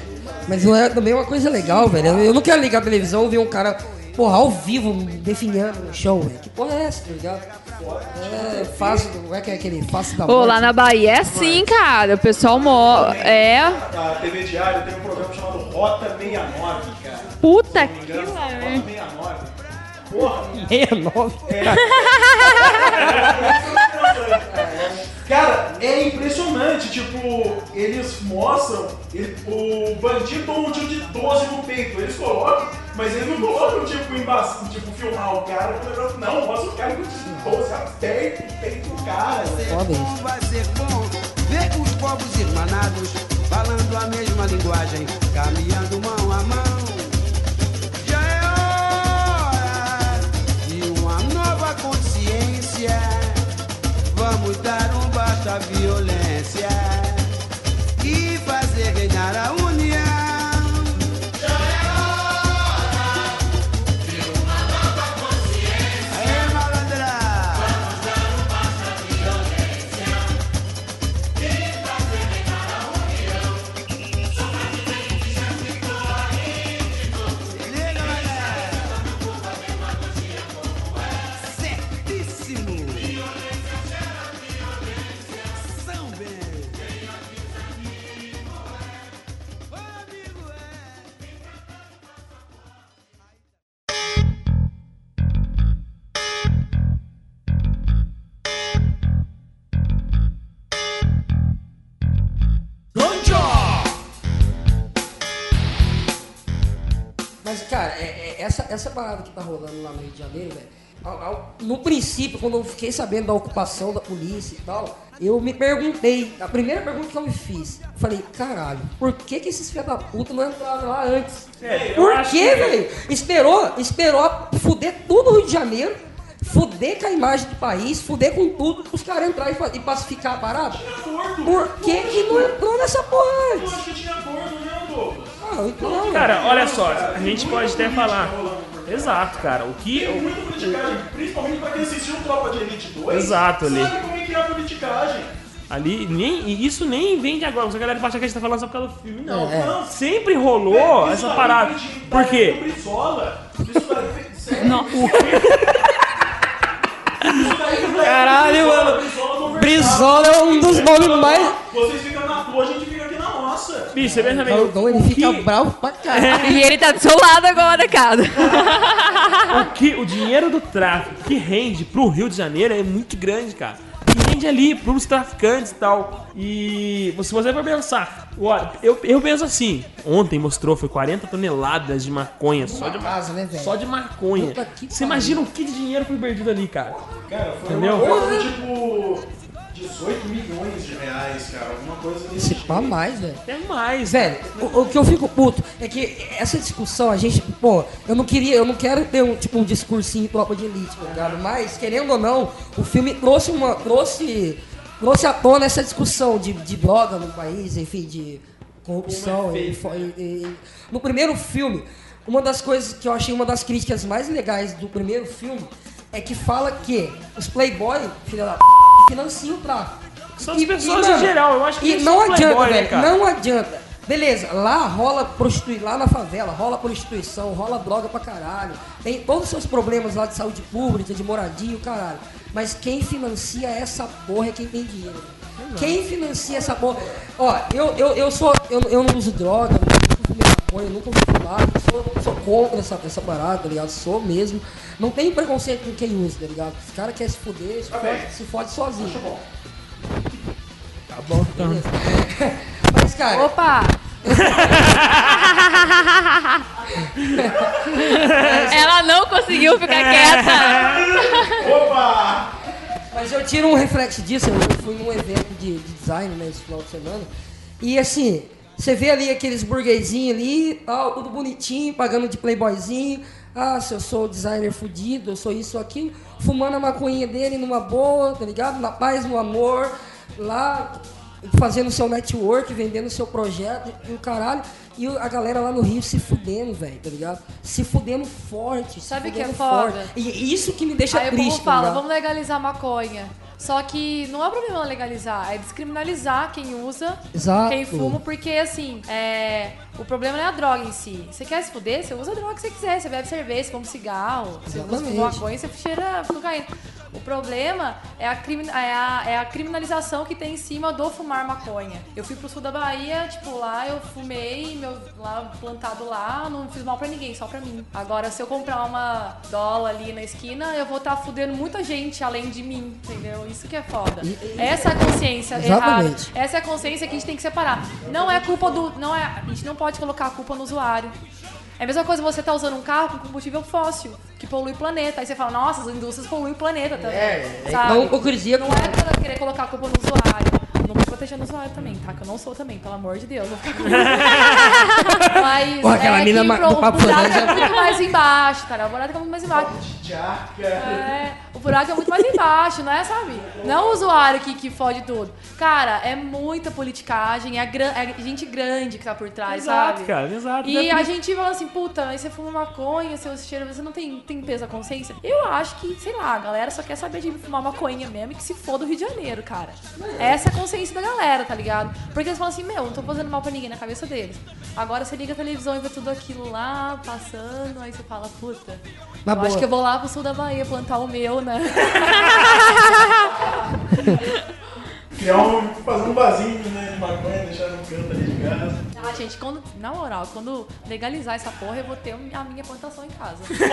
Mas não é também uma coisa legal, velho. Eu não quero ligar a televisão e ver um cara, porra, ao vivo, definhando no show, velho. Que porra é essa, tá ligado? É fácil, como é que é aquele fácil da Ô, morte? lá na Bahia é assim, cara. O pessoal mó. É. A TV Diário tem um programa chamado Rota 69, cara. Puta Se não me que engano, pariu. Rota 69. Porra, 69. Cara, é impressionante, tipo, eles mostram ele- o bandido toma um tiro de 12 no peito, eles colocam, mas eles não colocam, tipo, embaixo, tipo, filmar o cara, não, mostra o cara com um tiro de 12, aperta o peito do cara, velho. Foda isso. Como vai ser bom ver os povos irmanados falando a mesma linguagem, caminhando mão a mão. Dar um basta à cara, é- é- essa, essa parada que tá rolando lá no Rio de Janeiro, velho, no princípio, quando eu fiquei sabendo da ocupação da polícia e tal, eu me perguntei, a primeira pergunta que eu me fiz, falei, caralho, por que que esses filhos da puta não entraram lá antes? É, por que- velho? Esperou, esperou fuder tudo o Rio de Janeiro, fuder com a imagem do país, fuder com tudo, os caras entrarem e pacificar a parada? Por que que não entrou nessa porra Eu antes? acho que tinha acordo, né? Ah, Não, então. Cara, olha só, a gente pode até falar. Exato, cara. O que. Tem o- muita politicagem, principalmente pra quem assistiu o Tropa de Elite 2. Exato, ali. Sabe como é que é a politicagem. Ali, nem, isso nem vem de agora. Se a galera acha que a gente tá falando só por causa do filme, não. É, é. Não, sempre rolou essa parada. Por quê? Brizola. Isso daí, sério. Não. Caralho, mano. Brizola é um dos nomes mais. Vocês ficam na tua, a gente nossa. Bicho, você pensa bem. Então ele fica bravo pra caralho. E ele tá do seu lado agora, cara. o, que, o dinheiro do tráfico que rende pro Rio de Janeiro é muito grande, cara. Que rende ali pros traficantes e tal. E se você for pensar, olha, eu, eu penso assim: ontem mostrou, foi 40 toneladas de maconha só de, casa, né, só de maconha. Que Você imagina o que de dinheiro foi perdido ali, cara? Cara, foi Entendeu? uma coisa tipo 18 milhões de reais, cara. Alguma coisa desse Se pá mais, velho. É mais. Velho, o, o que eu fico puto é que essa discussão, a gente, pô, eu não queria, eu não quero ter um, tipo, um discursinho tropa de elite, tá ligado? Mas, querendo ou não, o filme trouxe uma. trouxe. trouxe à tona essa discussão de, de droga no país, enfim, de corrupção. e, fo- e- e- no primeiro filme, uma das coisas que eu achei uma das críticas mais legais do primeiro filme é que fala que os playboy, filha da p, financiam o tráfico. São as pessoas em geral, eu acho que E não adianta, playboy, né, velho, cara? não adianta. Beleza, lá rola prostituição, lá na favela rola prostituição, rola droga pra caralho. Tem todos os seus problemas lá de saúde pública, de moradia, o caralho. Mas quem financia essa porra é quem tem dinheiro. Quem financia essa porra? Ó, eu, eu, eu sou. Eu, eu não uso droga, maconha, eu nunca ouvi falar, eu sou, sou contra essa, essa parada, tá ligado? Sou mesmo. Não tenho preconceito com quem usa, tá ligado? Esse cara quer se fuder, se fode, se fode sozinho. Tá bom, então. Mas, cara. Opa! Ela não conseguiu ficar quieta. Opa! Mas eu tiro um reflexo disso, eu fui num evento de, de design, né, esse final de semana. E assim, você vê ali aqueles burguesinhos ali, tal, tudo bonitinho, pagando de playboyzinho. Ah, se eu sou designer fudido, eu sou isso ou aquilo, fumando a maconhinha dele numa boa, tá ligado? Na paz, no amor, lá fazendo seu network, vendendo seu projeto e o caralho. E a galera lá no Rio se fudendo, velho, tá ligado? Se fudendo forte. Sabe o que é foda? forte. E isso que me deixa Aí o triste, povo tá fala, ligado? vamos legalizar maconha. Só que não é problema legalizar, é descriminalizar quem usa, Exato. quem fuma, porque assim, é, o problema não é a droga em si. Você quer se fuder, você usa a droga que você quiser. Você bebe cerveja, você fuma cigarro, você usa Exatamente. maconha, você cheira cocaína. O problema é a, crimi- é, a, é a criminalização que tem em cima do fumar maconha. Eu fui pro sul da Bahia, tipo, lá eu fumei, lá plantado lá, não fiz mal pra ninguém, só pra mim. Agora, se eu comprar uma dólar ali na esquina, eu vou estar fudendo muita gente além de mim, entendeu? Isso que é foda. Essa é a consciência errada. Exatamente. Essa é a consciência que a gente tem que separar. Não é culpa do. Não é, a gente não pode colocar a culpa no usuário. É a mesma coisa você tá usando um carro com combustível fóssil, que polui o planeta. Aí você fala, nossa, as indústrias poluem o planeta também. É, é sabe? hipocrisia Não é pra querer colocar a culpa no usuário. Não tô protegendo o usuário também, tá? Que eu não sou também, pelo amor de Deus. Vou ficar com Mas Pô, aquela é mina que pro- do Papo o buraco é muito mais embaixo, cara. O buraco é muito mais embaixo. É, o buraco é muito mais embaixo, não é, sabe? Não o usuário que, que fode tudo. Cara, é muita politicagem, é, gran- é gente grande que tá por trás, Exato, sabe? cara, exato. E É a gente fala assim, puta, aí você fuma maconha, você cheira, você não tem, tem peso na consciência? Eu acho que, sei lá, a galera só quer saber de fumar maconha mesmo e que se foda o Rio de Janeiro, cara. Essa é a consciência da galera, tá ligado? Porque eles falam assim, meu, não tô fazendo mal pra ninguém na cabeça deles. Agora você liga a televisão e vê tudo aquilo lá, passando, aí você fala, puta, Na eu acho boa. que eu vou lá pro sul da Bahia plantar o meu, né? Criar um, fazer um vasinho né, de maconha, deixar no canto ali de casa. Ah, gente, quando, na moral, quando legalizar essa porra, eu vou ter a minha plantação em casa. Porque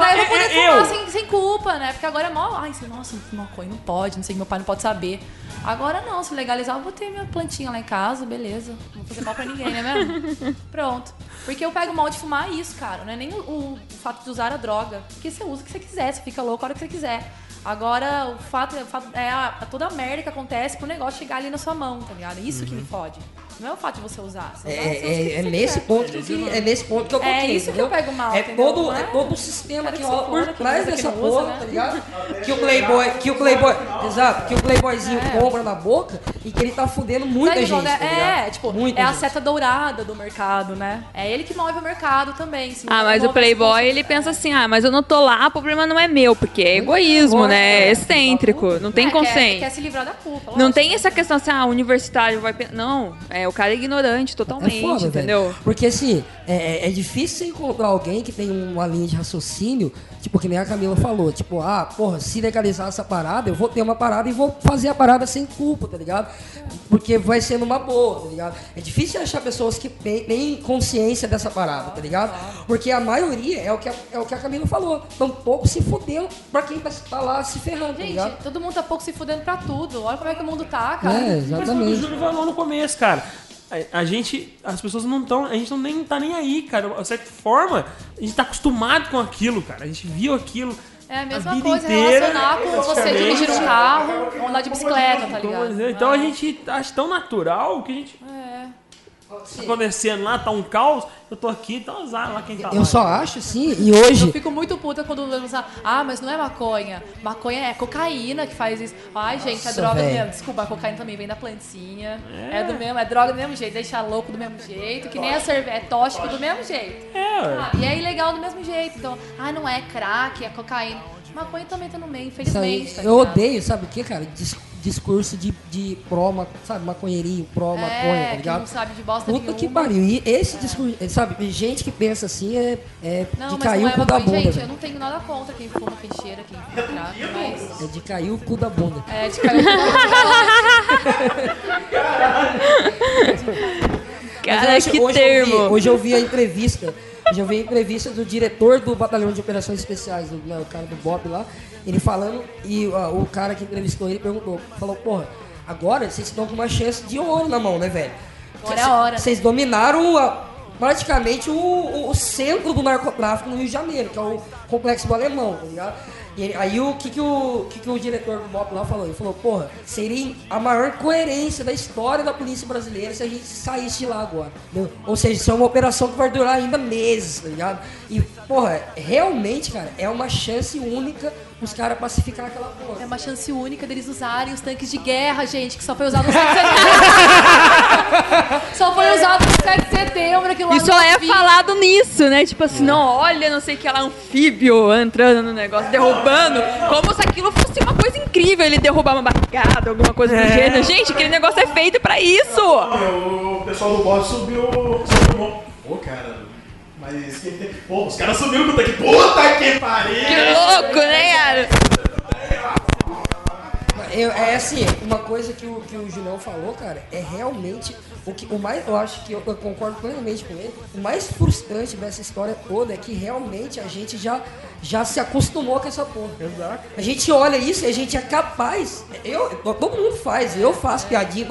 daí eu vou poder fumar Eu- sem, sem culpa, né? Porque agora é mó. Ai, nossa, maconha não pode, não sei, meu pai não pode saber. Agora não, se legalizar, eu vou ter minha plantinha lá em casa, beleza. Não vou fazer mal pra ninguém, né mesmo? Pronto. Porque eu pego mal de fumar isso, cara. Não é nem o, o fato de usar a droga. Porque você usa o que você quiser, você fica louco a hora que você quiser. Agora, o fato, o fato é a, toda a merda que acontece pro negócio chegar ali na sua mão, tá ligado? Isso que me fode. Não é o fato de você usar. Você É, usar, que é, é você nesse ponto que é nesse ponto que eu É toquei, isso que entendeu? eu pego mal, É entendeu? todo, é é? todo o sistema que que rola por trás dessa porra, né? tá ligado? Que o Playboy, que o Playboy, Exato, que o playboyzinho compra na boca e que ele tá fudendo muita Sabe, gente. né? tá é, tipo, Muita é a gente. seta dourada do mercado, né? É ele que move o mercado também. assim, Ah, mas move o Playboy, ele pensa assim, ah, mas eu não tô lá, o problema não é meu, porque é egoísmo, né? É excêntrico, não tem É, quer, consciência. quer se livrar da culpa. Não tem essa questão assim, ah, o universitário vai... Não, é o cara é ignorante totalmente, É foda, entendeu? velho. Porque assim, é, é- é difícil você encontrar alguém que tem uma linha de raciocínio, tipo, que nem a Camila falou, tipo, ah, porra, se legalizar essa parada, eu vou ter uma parada e vou fazer a parada sem culpa, tá ligado? Porque vai ser numa boa, tá ligado? É difícil achar pessoas que têm, consciência dessa parada, tá ligado? Porque a maioria é o que a, é o que a Camila falou, tão pouco se fudendo pra quem tá, tá lá se ferrando, tá ligado? Gente, todo mundo tá pouco se fudendo pra tudo. Olha como é que o mundo tá, cara. É, Mas o exatamente. Júlio falou no começo, cara. A, a gente, as pessoas não estão, a gente não nem tá nem aí, cara. De certa forma, a gente tá acostumado com aquilo, cara. A gente viu aquilo. É a mesma vida coisa inteira, relacionar com você dirigir um carro ou andar de bicicleta, tá ligado? dizer, Então a gente acha tão natural que a gente. É. Tá acontecendo lá, tá um caos, eu tô aqui, tá azar lá quem tá lá. Eu só acho assim, e hoje. Eu fico muito puta quando vemos a, ah, mas não é maconha. Maconha é cocaína que faz isso. Ai, gente, é Nossa, droga velho. mesmo. Desculpa, a cocaína também vem da plantinha. É. do mesmo, é droga do mesmo jeito, deixa louco do mesmo jeito, que nem a cerveja, é tóxico do mesmo jeito. É, Ah, e é ilegal do mesmo jeito. Então, ah, não é crack, é cocaína. Maconha também tá no meio, infelizmente. tá eu ligado? odeio, sabe o que, cara? Dis- discurso de, de pró, sabe, maconheirinho, pró, maconha, tá É, que ligado? não sabe de bosta Puta que nenhuma. pariu. E esse discurso, sabe, gente que pensa assim é, é Não, de mas cair não o é cu da bunda, Gente, eu não tenho nada contra quem fuma, quem cheira, quem crack, mas... É de cair o cu da bunda. É, de cair o cu da Cara, eu acho- que hoje termo. Eu vi, hoje eu vi a entrevista. Eu vi entrevista do diretor do Batalhão de Operações Especiais, do, né, o cara do Bob lá, ele falando, e ó, o cara que entrevistou ele perguntou, falou, porra, agora vocês estão com uma chance de ouro na mão, né, velho? Agora é hora. Vocês dominaram a- praticamente o- o centro do narcotráfico no Rio de Janeiro, que é o complexo do alemão, tá ligado? E aí o que, que, o, que, que o diretor do BOP lá falou? Ele falou, porra, seria a maior coerência da história da polícia brasileira se a gente saísse de lá agora. entendeu? Ou seja, isso é uma operação que vai durar ainda meses, tá ligado? E, porra, realmente, cara, é uma chance única os caras pacificar aquela porra. É uma chance única deles usarem os tanques de guerra, gente, que só foi usado no 7 de setembro. só foi usado no 7 de setembro. Aquilo E só é falado nisso, né? Tipo assim, não, olha, não sei o que lá, anfíbio entrando no negócio, derrubando. Como se aquilo fosse uma coisa incrível, ele derrubar uma barricada, alguma coisa do É. gênero. Gente, aquele negócio é feito pra isso! O pessoal do bot subiu. subiu mo- Pô, cara. Mas. Pô, os caras subiram puta que. Puta que pariu! Que louco, né, cara? Eu- é assim, uma coisa que o, que o Julião falou, cara, é realmente o que o mais eu acho que eu, eu concordo plenamente com ele. O mais frustrante dessa história toda é que realmente a gente já já se acostumou com essa porra. Exato. A gente olha isso e a gente é capaz. Eu, todo mundo faz, eu faço piadinha,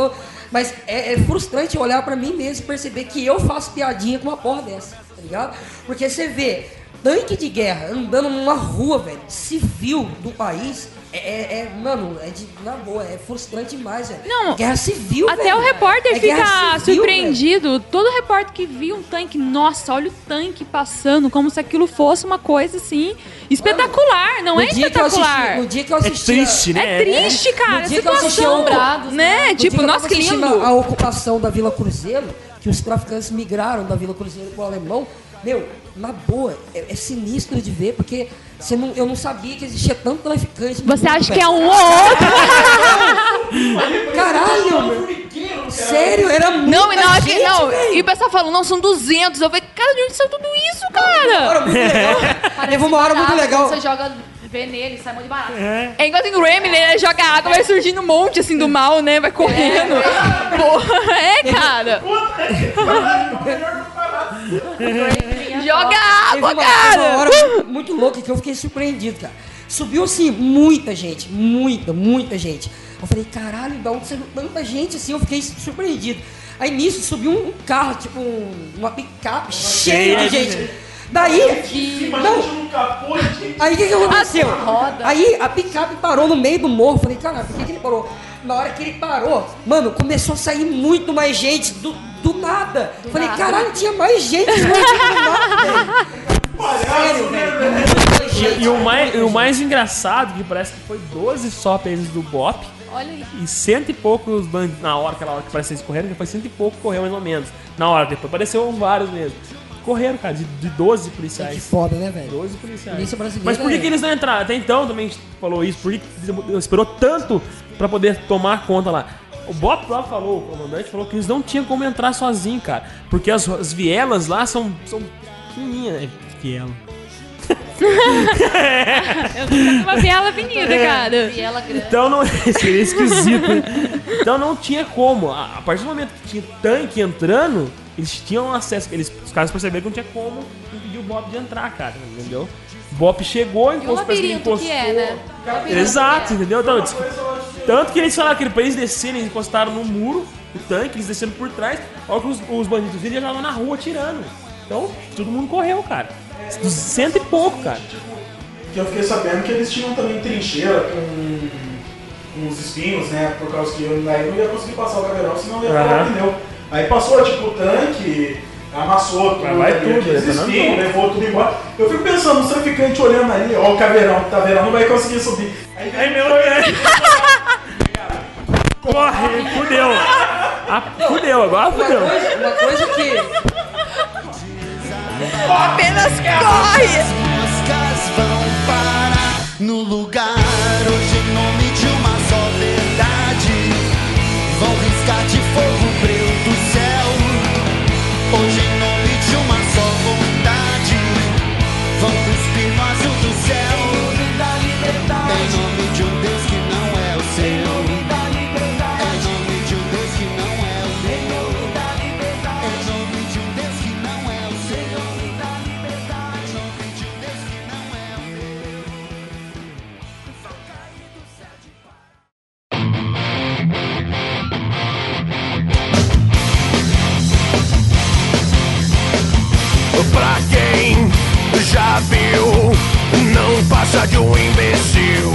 mas é, é frustrante olhar pra mim mesmo e perceber que eu faço piadinha com uma porra dessa, tá ligado? Porque você vê tanque de guerra andando numa rua, velho, civil do país. É, é- é, mano, é de, na boa, é frustrante demais, velho. Não, guerra civil, Até velho. o repórter É fica civil, surpreendido. Todo repórter que viu um tanque, nossa, olha o tanque passando, como se aquilo fosse uma coisa assim espetacular. Não No é espetacular. assisti- no dia que eu assisti- triste, né? É triste, cara. No dia que eu assisti situação, ao- né? No Tipo, dia que eu nossa, que lindo. A, a ocupação da Vila Cruzeiro, que os traficantes migraram da Vila Cruzeiro pro Alemão, meu, na boa, é, é sinistro de ver, porque não, eu não sabia que existia tanto traficante. Você mundo, acha que é um ou outro? Caralho, meu. Sério, era muito Não, e hora que. gente, Não, e o pessoal falou, não, são 200. Eu falei, cara, de onde saiu tudo isso, cara? Teve uma hora muito Barato, legal. Você joga veneno e sai mão de barato. É igual tem o Remy, né? Ele joga água, vai surgindo um monte assim do mal, né? Vai correndo. Porra, é, cara. Joga água, Teve uma, cara. uma hora muito, muito louca que eu fiquei surpreendido, cara. Subiu assim, muita gente, muita, muita gente. Eu falei, caralho, da onde saiu tanta gente assim? Eu fiquei surpreendido. Aí nisso subiu um carro, tipo um- uma picape cheia de Cheia de gente. Daí, não, aí o que, que aconteceu? Aí a picape parou no meio do morro. Falei, caralho, por que, que ele parou? Na hora que ele parou, mano, começou a sair muito mais gente do, do nada. Falei, nada. caralho, tinha mais gente do nada, velho. Sério, velho. Muita gente. E, e o mais, e o mais engraçado, que parece que foi 12 só pesos do Bop. Olha aí. E cento e poucos bandidos. Na hora, aquela hora que parece que eles correram, depois cento e pouco correu mais ou menos. Na hora, depois apareceu vários mesmo. Correram, cara, de, de 12 policiais. Que foda, né, velho? 12 policiais. Polícia brasileira. Mas por que, é- que eles não entraram? Até então também a gente falou isso. Por que que esperou tanto pra poder tomar conta lá? O Bob próprio falou, o comandante falou que eles não tinham como entrar sozinho, cara. Porque as, as vielas lá são, são pequenininhas, né? Viela. Eu nunca vi uma viela avenida, É. cara. Viela grande. Então não. Seria esquisito, né? Então não tinha como. A, a partir do momento que tinha tanque entrando, eles tinham acesso. Eles, os caras perceberam que não tinha como impedir o Bob de entrar, cara. Entendeu? O Bob chegou, E o encostou, parece que ele labirinto que é, né? Exato, que é. entendeu? Então, que- tanto que eles falaram que pra eles descerem, eles encostaram no muro, o tanque, eles desceram por trás, a hora que os, os bandidos viram, eles já estavam na rua atirando. Então, todo mundo correu, cara. Dos Cento e pouco, cara. Que eu fiquei sabendo que eles tinham também trincheira com, com os espinhos, né? Por causa que eu aí não ia conseguir passar o caveirão, senão ia furar o pneu. Aí passou tipo o tanque, amassou tudo, Mas vai tudo, detonando espinhos, tudo. levou tudo embora. Eu fico pensando, os traficantes olhando ali, ó, o caveirão, tá vendo? Não vai conseguir subir. Aí, Aí meu Corre, fudeu. Ah, fudeu, agora Uma fudeu. coisa, uma coisa que. Apenas corre! As moscas vão parar no lugar hoje não passa de um imbecil.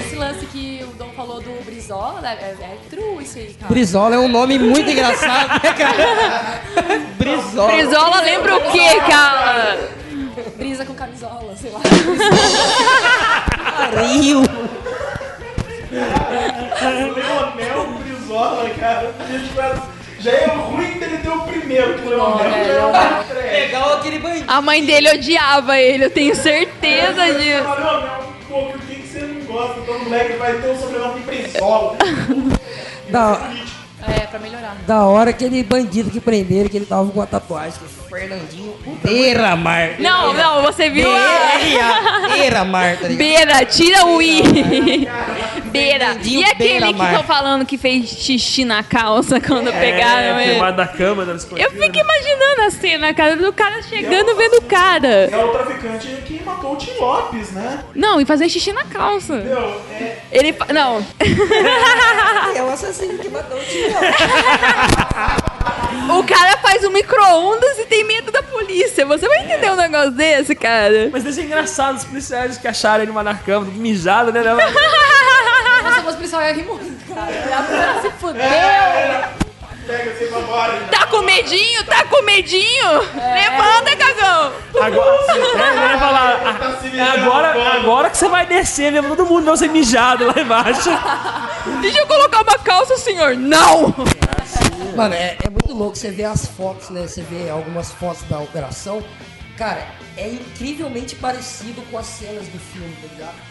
Esse lance que o Dom falou do Brizola, né, é, é true isso aí, cara. Brizola é um nome muito engraçado, né, cara? Brizola. Brizola lembra o quê, cara? Brisa com camisola, sei lá. Rio. Leonel Brizola, cara. Já é ruim dele ter o primeiro, que o Leonel é, já é. Legal aquele bandido. A mãe dele odiava ele, eu tenho certeza disso. Leonel, pô, por que que você não gosta? Então o moleque vai ter o sobrenome de. Da, É, pra melhorar. da hora aquele bandido que prenderam, que ele tava com uma tatuagem, é Fernandinho Beira Mar. Não, não, você viu a... Beira Mar, tá ligado? Beira, tira o i. Beira. E aquele que estão falando que fez xixi na calça quando É, pegaram ele? filmado da cama, da Eu fico imaginando a cena, cara, do cara chegando vendo o cara. É o traficante que matou o Tim Lopes, né? Não, e fazer xixi na calça. Meu, é. Ele. fa- Não. É o assassino que matou o tio. O cara faz um micro-ondas e tem medo da polícia. Você vai entender um negócio desse, cara? Mas ser engraçado os policiais que acharam ele na cama, tudo mijado, né? Nossa, se fosse policial, eu ia rir muito, cara. A mulher se fudeu. Pega você pra fora. Tá com medinho? Tá com medinho? Levanta, cagão! Agora, é, ele vai falar, "Ah, é agora, agora que você vai descer mesmo, todo mundo vai ser mijado lá embaixo. Deixa eu colocar uma calça, senhor. Não! Mano, é, é muito louco você ver as fotos, né? Você vê algumas fotos da operação. Cara, é incrivelmente parecido com as cenas do filme, tá ligado?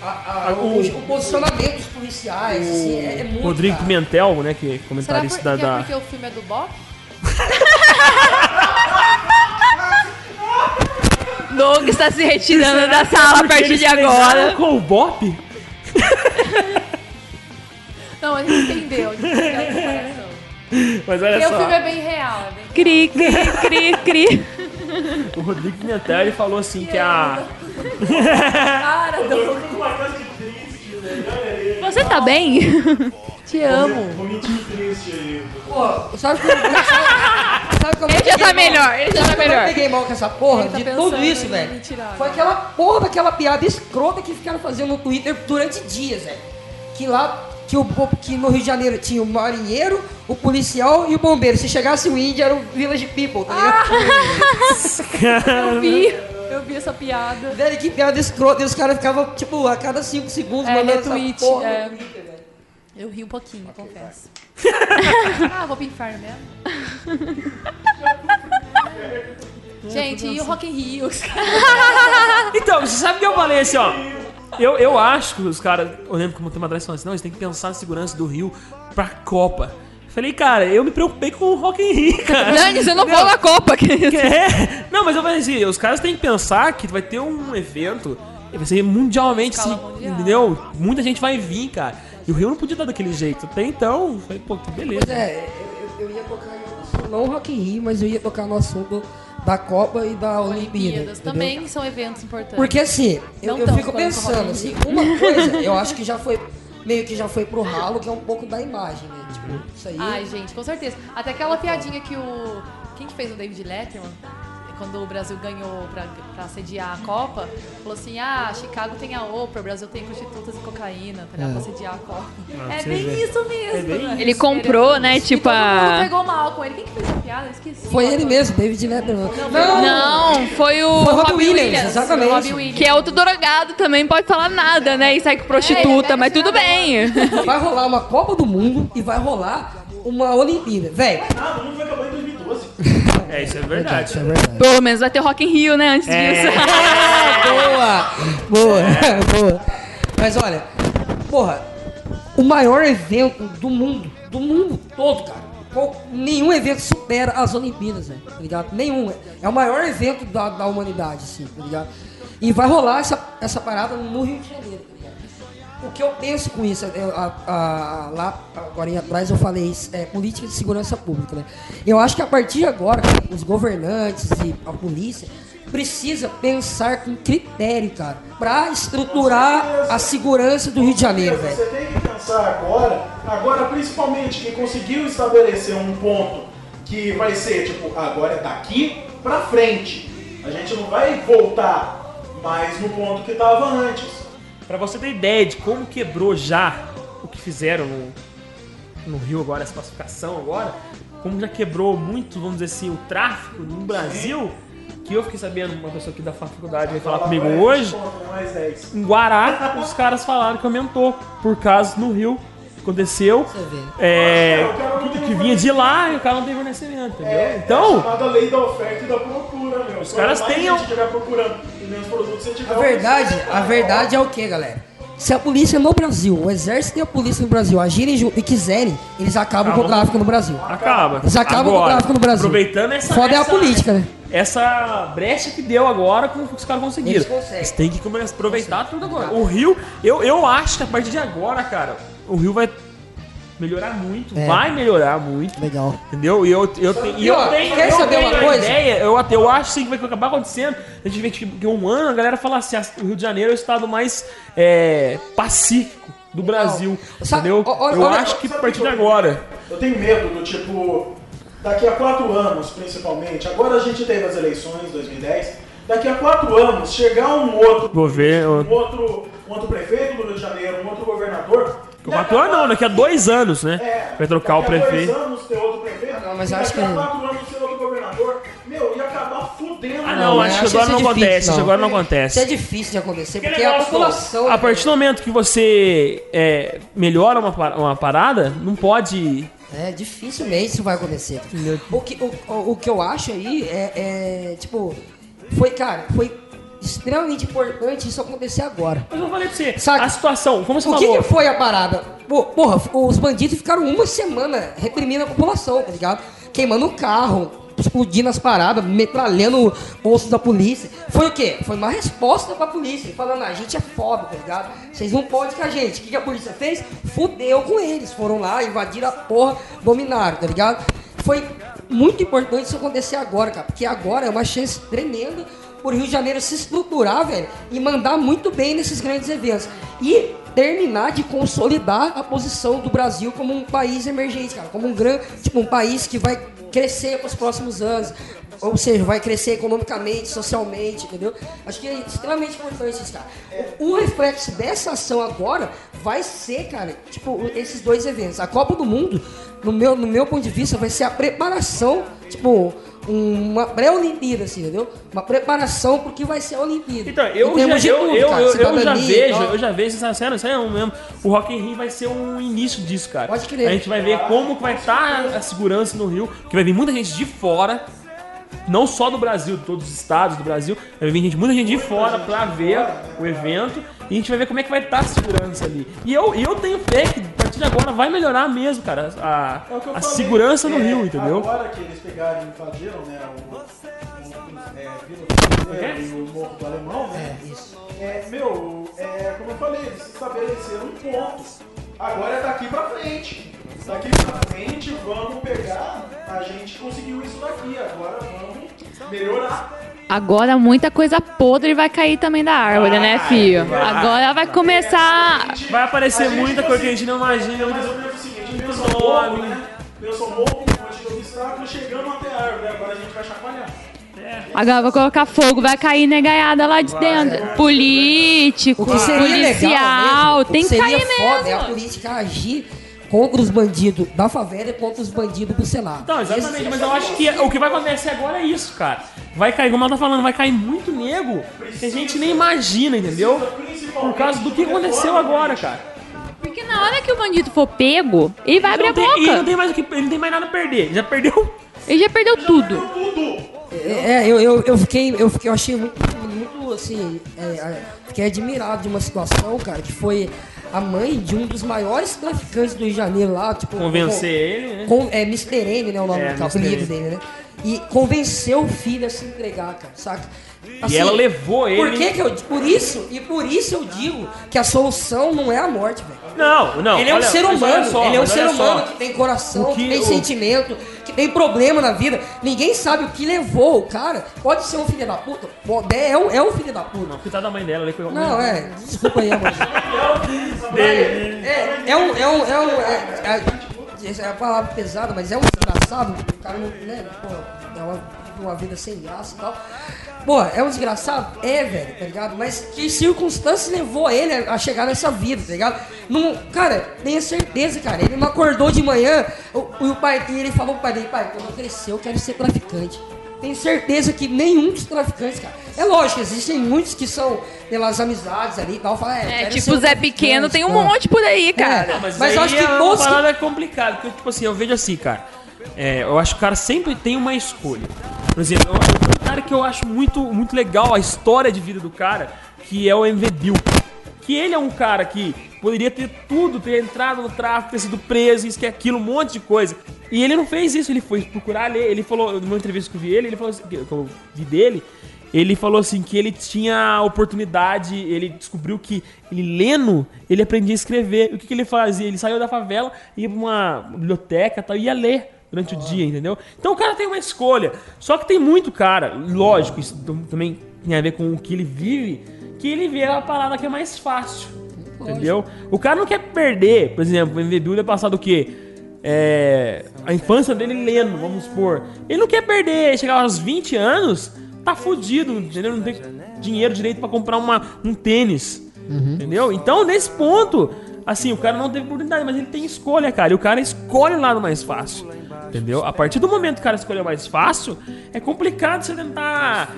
A- a- o, o posicionamento dos policiais, assim, é, é muito. Rodrigo cara. Pimentel, né, que é Será por, comentarista que da... é da- porque o filme é do Bob? Doug está se retirando da sala a Porque partir de agora. com o Bop? Não, a gente entendeu. A gente entendeu a. Mas olha Porque o só, filme é bem real. É bem Cri, cri, cri, cri. o Rodrigo Pimentel, ele falou assim que a... Cara, Doug. Você tá bem? Te amo. Momentinho triste aí. Pô, sabe como, sabe, sabe como Ele eu já tá mal? melhor, ele já Sabe tá como melhor. Eu peguei mal com essa porra Ele tá de pensando tudo isso, em velho. me tirar Foi aquela porra daquela piada escrota que ficaram fazendo no Twitter durante dias, velho. Que lá, que, o, que no Rio de Janeiro tinha o marinheiro, o policial e o bombeiro. Se chegasse o índio, era o Village People, tá ligado? Eu vi. Eu vi essa piada. Velho, que piada escrota. E os caras ficavam, tipo, a cada 5 segundos É, mandando essa retweet. porra é. Twitter, velho. Eu ri um pouquinho, confesso. ah, vou pro inferno mesmo. Gente, e o Rock in Rio? Então, você sabe o que eu falei assim, ó? Eu, eu acho que os caras, eu lembro como tem uma atrás falando assim, não, eles têm que pensar na segurança do Rio pra Copa. Falei, cara, eu me preocupei com o Rock in Rio, cara. Dani, você não for na Copa. Que isso? É. Não, mas eu falei assim, os caras têm que pensar que vai ter um evento, vai ser mundialmente, assim, entendeu? Muita gente vai vir, cara. E o Rio não podia dar daquele jeito. Até então, falei, pô, que beleza. Pois é, eu, eu- ia tocar assunto, não Rock in Rio, mas eu ia tocar no assunto da Copa e da Olimpíada. Olimpíadas entendeu? também são eventos importantes. Porque assim, eu, Não eu fico pensando, assim, uma coisa, eu acho que já foi, meio que já foi pro ralo, que é um pouco da imagem, né? Tipo, isso aí. Ai, gente, com certeza. Até aquela piadinha que o. Quem que fez o David Letterman? Quando o Brasil ganhou pra, pra sediar a Copa, falou assim: ah, Chicago tem a Oprah, o Brasil tem prostitutas e cocaína, tá ligado? É. Pra sediar a Copa. Ah, é você bem vê. isso mesmo. É bem né? Ele comprou, né, E tipo todo mundo a- pegou mal com ele. Quem que fez a piada? Eu esqueci. Foi ele mesmo, David Letterman. Não, foi o Foi o Robbie Williams, Williams. exatamente. Robbie Williams. Que é outro drogado também, pode falar nada, né? E sai com prostituta, mas tudo bem. Vai rolar uma Copa do Mundo e vai rolar uma Olimpíada. Velho, Ah, o mundo vai acabar em 2012. É, isso é verdade. isso é verdade. Pelo menos vai ter Rock in Rio, né, antes É. disso. boa! Boa, boa. Mas olha, porra, o maior evento do mundo, do mundo todo, cara. Nenhum evento supera as Olimpíadas, velho, tá ligado? Nenhum. É o maior evento da, da humanidade, assim, tá ligado? E vai rolar essa, essa parada no Rio de Janeiro, tá ligado? O que eu penso com isso, eu- a- a- lá agora em atrás eu falei isso, é política de segurança pública, né? Eu acho que a partir de agora, os governantes e a polícia precisa pensar com critério, cara, pra estruturar a segurança do Rio de Janeiro, velho. Você tem que pensar agora, agora principalmente que conseguiu estabelecer um ponto que vai ser, tipo, agora é daqui pra frente. A gente não vai voltar mais no ponto que tava antes. Pra você ter ideia de como quebrou já o que fizeram no, no Rio agora, essa classificação agora, como já quebrou muito, vamos dizer assim, o tráfico no Brasil, que eu fiquei sabendo, uma pessoa aqui da faculdade veio falar comigo hoje, Mais 10. em Guará, os caras falaram que aumentou por casos no Rio. Aconteceu. É, que, que vinha de lá e o cara não teve fornecimento, entendeu? É então, chamada lei da oferta e da procura, meu. Os caras têm menos produtos você tiver A verdade, a verdade é o que, galera? Se a polícia no Brasil, o exército e a polícia no Brasil agirem e quiserem, eles acabam com o Acabam. tráfico no Brasil. acaba. Eles acabam com o Agora, tráfico no Brasil. Aproveitando essa. Foda é a essa- política, né? Essa brecha que deu agora com o que os caras conseguiram. Eles conseguem. Eles têm que começar a aproveitar tudo agora. O Rio, eu, eu acho que a partir de agora, cara, o Rio vai melhorar muito. É. Vai melhorar muito. Legal. Entendeu? E eu, eu, te- e eu tenho, quer eu saber tenho uma coisa? ideia, eu, até- eu acho sim, que vai acabar acontecendo. A gente vê que que um ano a galera fala assim: ah, o Rio de Janeiro é o estado mais é, pacífico do Brasil. Sabe, entendeu? eu olha- acho que a partir de agora. Eu tenho medo do tipo, daqui a quatro anos, principalmente, agora a gente teve as eleições, 2010, daqui a quatro anos chegar um outro, Governo. um outro, um outro prefeito do Rio de Janeiro, um outro governador. Quatro anos não, daqui a dois anos, né? É, Vai trocar o daqui a prefeito. dois anos ter outro prefeito, mas e acho daqui a que- quatro anos ter outro governador, meu, ia acabar fudendo. Ah, não, acho que agora isso não difícil, acontece. não. Agora não acontece. Isso é difícil de acontecer, Que porque a negócio, população. A partir do momento que você é, melhora uma, uma parada, não pode. É, dificilmente isso vai acontecer. O que, o, o, o que eu acho aí é, é, tipo, foi, cara, foi extremamente importante isso acontecer agora. Mas eu falei pra você, Sabe, a situação, como você o que, falou. que foi a parada? Porra, os bandidos ficaram uma semana reprimindo a população, tá ligado? Queimando o carro, explodindo as paradas, metralhando postos da polícia. Foi o quê? Foi uma resposta pra polícia, falando, "Ah, a gente é foda, tá ligado? Vocês não podem com a gente. O que, que a polícia fez? Fudeu com eles. Foram lá, invadiram a porra, dominaram, tá ligado? Foi muito importante isso acontecer agora, cara, porque agora é uma chance tremenda por Rio de Janeiro se estruturar, velho, e mandar muito bem nesses grandes eventos. E terminar de consolidar a posição do Brasil como um país emergente, cara, como um grande, tipo, um país que vai crescer para os próximos anos. Ou seja, vai crescer economicamente, socialmente, entendeu? Acho que é extremamente importante isso, cara. O, o reflexo dessa ação agora vai ser, cara, tipo, esses dois eventos. A Copa do Mundo, no meu, no meu ponto de vista, vai ser a preparação, tipo, uma pré-Olimpíada, assim, entendeu? Uma preparação pro que vai ser a Olimpíada. Então, eu já, eu, tudo, eu, cara, eu, eu já vejo, eu já vejo, essa cena, isso é um mesmo. O Rock in Rio vai ser um início disso, cara. Pode crer. A gente vai ver como vai estar a segurança no Rio, que vai vir muita gente de fora, não só do Brasil, de todos os estados do Brasil, vai vir gente, muita gente de fora pra ver o evento e a gente vai ver como é que vai estar a segurança ali. E eu, eu tenho fé que a partir de agora vai melhorar mesmo, cara, a, É a falei. segurança no É, Rio, entendeu? Agora que eles pegaram e invadiram, né, o, o, é, Vila Cruzeiro e o Morro do Alemão, né? É, meu, é, como eu falei, eles estabeleceram um ponto. Agora é daqui pra frente. Daqui pra frente, vamos pegar. A gente conseguiu isso daqui. Agora vamos melhorar. Agora muita coisa podre vai cair também da árvore, né, filho? Agora vai começar. Vai aparecer muita coisa que a gente não imagina. Mais ou menos o seguinte, meus são morro, né? Meus são morro, onde eu obstáculo chegando até a árvore. Agora a gente vai chacoalhar. Agora vai colocar fogo, vai cair negaiada lá de dentro. Político, policial, mesmo, tem que cair foda é a mesmo. política agir contra os bandidos da favela e contra os bandidos do Senado. Não, exatamente, mas eu acho que o que vai acontecer agora é isso, cara. Vai cair, como ela tá falando, vai cair muito nego que a gente nem imagina, entendeu? Por causa do que aconteceu agora, cara. Porque na hora que o bandido for pego, ele vai abrir a Ele tem- ele não boca. tem mais o que, ele não tem mais nada a perder. Ele já perdeu. Ele já perdeu tudo. É, eu, eu, eu fiquei, eu fiquei, eu achei muito, muito assim, é, é, fiquei admirado de uma situação, cara, que foi a mãe de um dos maiores traficantes do Rio de Janeiro lá, tipo... Convencer com- ele, né? com- é, Mr. M, né, o nome É, do apelido dele, né? E convenceu o filho a se entregar, cara, saca? E ela levou Por ele- que que eu... Por isso, e por isso eu digo que a solução não é a morte, velho. Não, não. Ele é um olha- ser humano, só, ele é um ser olha só. humano que tem coração, que, que tem o- sentimento, que tem problema na vida. Ninguém sabe o que levou o cara. Pode ser um filho da puta, pode- é um, é um filho da puta. Não, coitado da mãe dela. Ele Não, é, desculpa aí, amor. É, é um, é um, é um, é, é, essa é a palavra pesada, mas é um desgraçado, o cara não, né, pô, é uma, uma vida sem graça e tal. Pô, é um desgraçado? É, velho, tá ligado? Mas que circunstâncias levou ele a chegar nessa vida, tá ligado? Não, cara, tenha certeza, cara, ele não acordou de manhã o, o pai, e ele falou pro pai dele, pai, quando eu crescer eu quero ser traficante. Tenho certeza que nenhum dos traficantes, cara. É lógico, existem muitos que são pelas amizades ali e tal. Fala, é, É, tipo o Zé Pequeno, tem um monte por aí, cara. É, Mas, Mas acho que é uma todos que- parada complicada, porque, tipo assim, eu vejo assim, cara. É, eu acho que o cara sempre tem uma escolha. Por exemplo, eu, um cara que eu acho muito, muito legal a história de vida do cara, que é o MV Bill. Que ele é um cara que poderia ter tudo, ter entrado no tráfico, ter sido preso, isso que aquilo, um monte de coisa. E ele não fez isso, ele foi procurar ler. Ele falou, numa entrevista que eu vi ele, ele falou assim, que eu vi dele, ele falou assim que ele tinha oportunidade, ele descobriu que ele lendo, ele aprendia a escrever. O que, que ele fazia? Ele saiu da favela, ia pra uma biblioteca e tal, ia ler durante o dia, entendeu? Então o cara tem uma escolha. Só que tem muito cara, lógico, isso tam- também tem a ver com o que ele vive, que ele vê a parada que é mais fácil. Entendeu? O cara não quer perder, por exemplo, o MV Bill é passado o quê? É, a infância dele lendo, vamos supor. Ele não quer perder, chegar aos 20 anos, tá fudido, entendeu? Não tem dinheiro direito pra comprar uma, um tênis. Entendeu? Então, nesse ponto, assim, o cara não teve oportunidade, mas ele tem escolha, cara. E o cara escolhe o lado mais fácil. Entendeu? A partir do momento que o cara escolhe o mais fácil, é complicado você tentar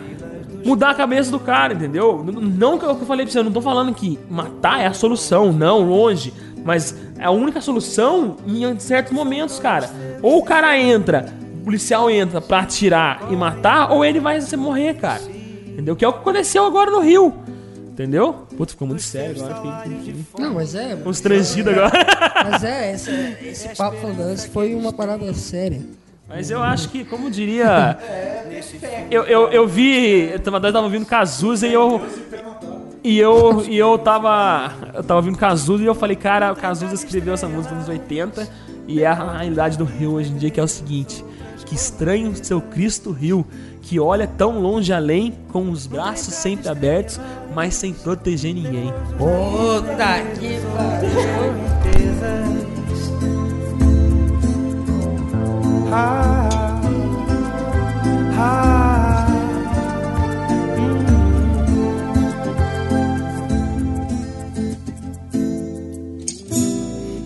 mudar a cabeça do cara, entendeu? Não que eu que eu falei pra você, eu não tô falando que matar é a solução, não, longe. Mas é a única solução em certos momentos, cara. Ou o cara entra, o policial entra pra atirar e matar, ou ele vai se morrer, cara. Entendeu? Que é o que aconteceu agora no Rio. Entendeu? Putz, ficou muito sério agora. Fiquei Não, mas é. constrangido agora. Mas é, esse, esse papo falando foi uma parada séria. Mas eu acho que, como diria. Eu, eu, eu vi. Eu tava, nós tava ouvindo Cazuza e eu. E eu, e eu tava. Eu tava ouvindo Cazuza e eu falei, cara, o Cazuza escreveu essa música nos anos 80 e é a realidade do Rio hoje em dia, que é o seguinte: que estranho seu Cristo Rio, que olha tão longe além, com os braços sempre abertos, mas sem proteger ninguém. Puta que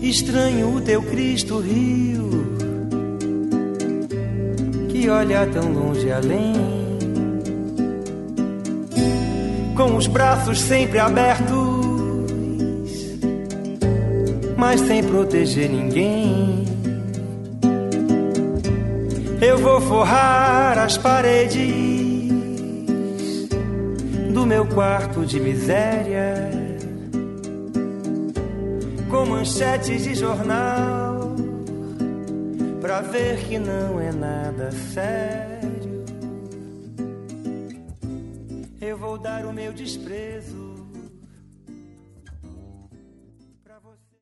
Estranho o teu Cristo Rio, que olha tão longe além, com os braços sempre abertos, mas sem proteger ninguém. Eu vou forrar as paredes do meu quarto de miséria com manchetes de jornal pra ver que não é nada sério. Eu vou dar o meu desprezo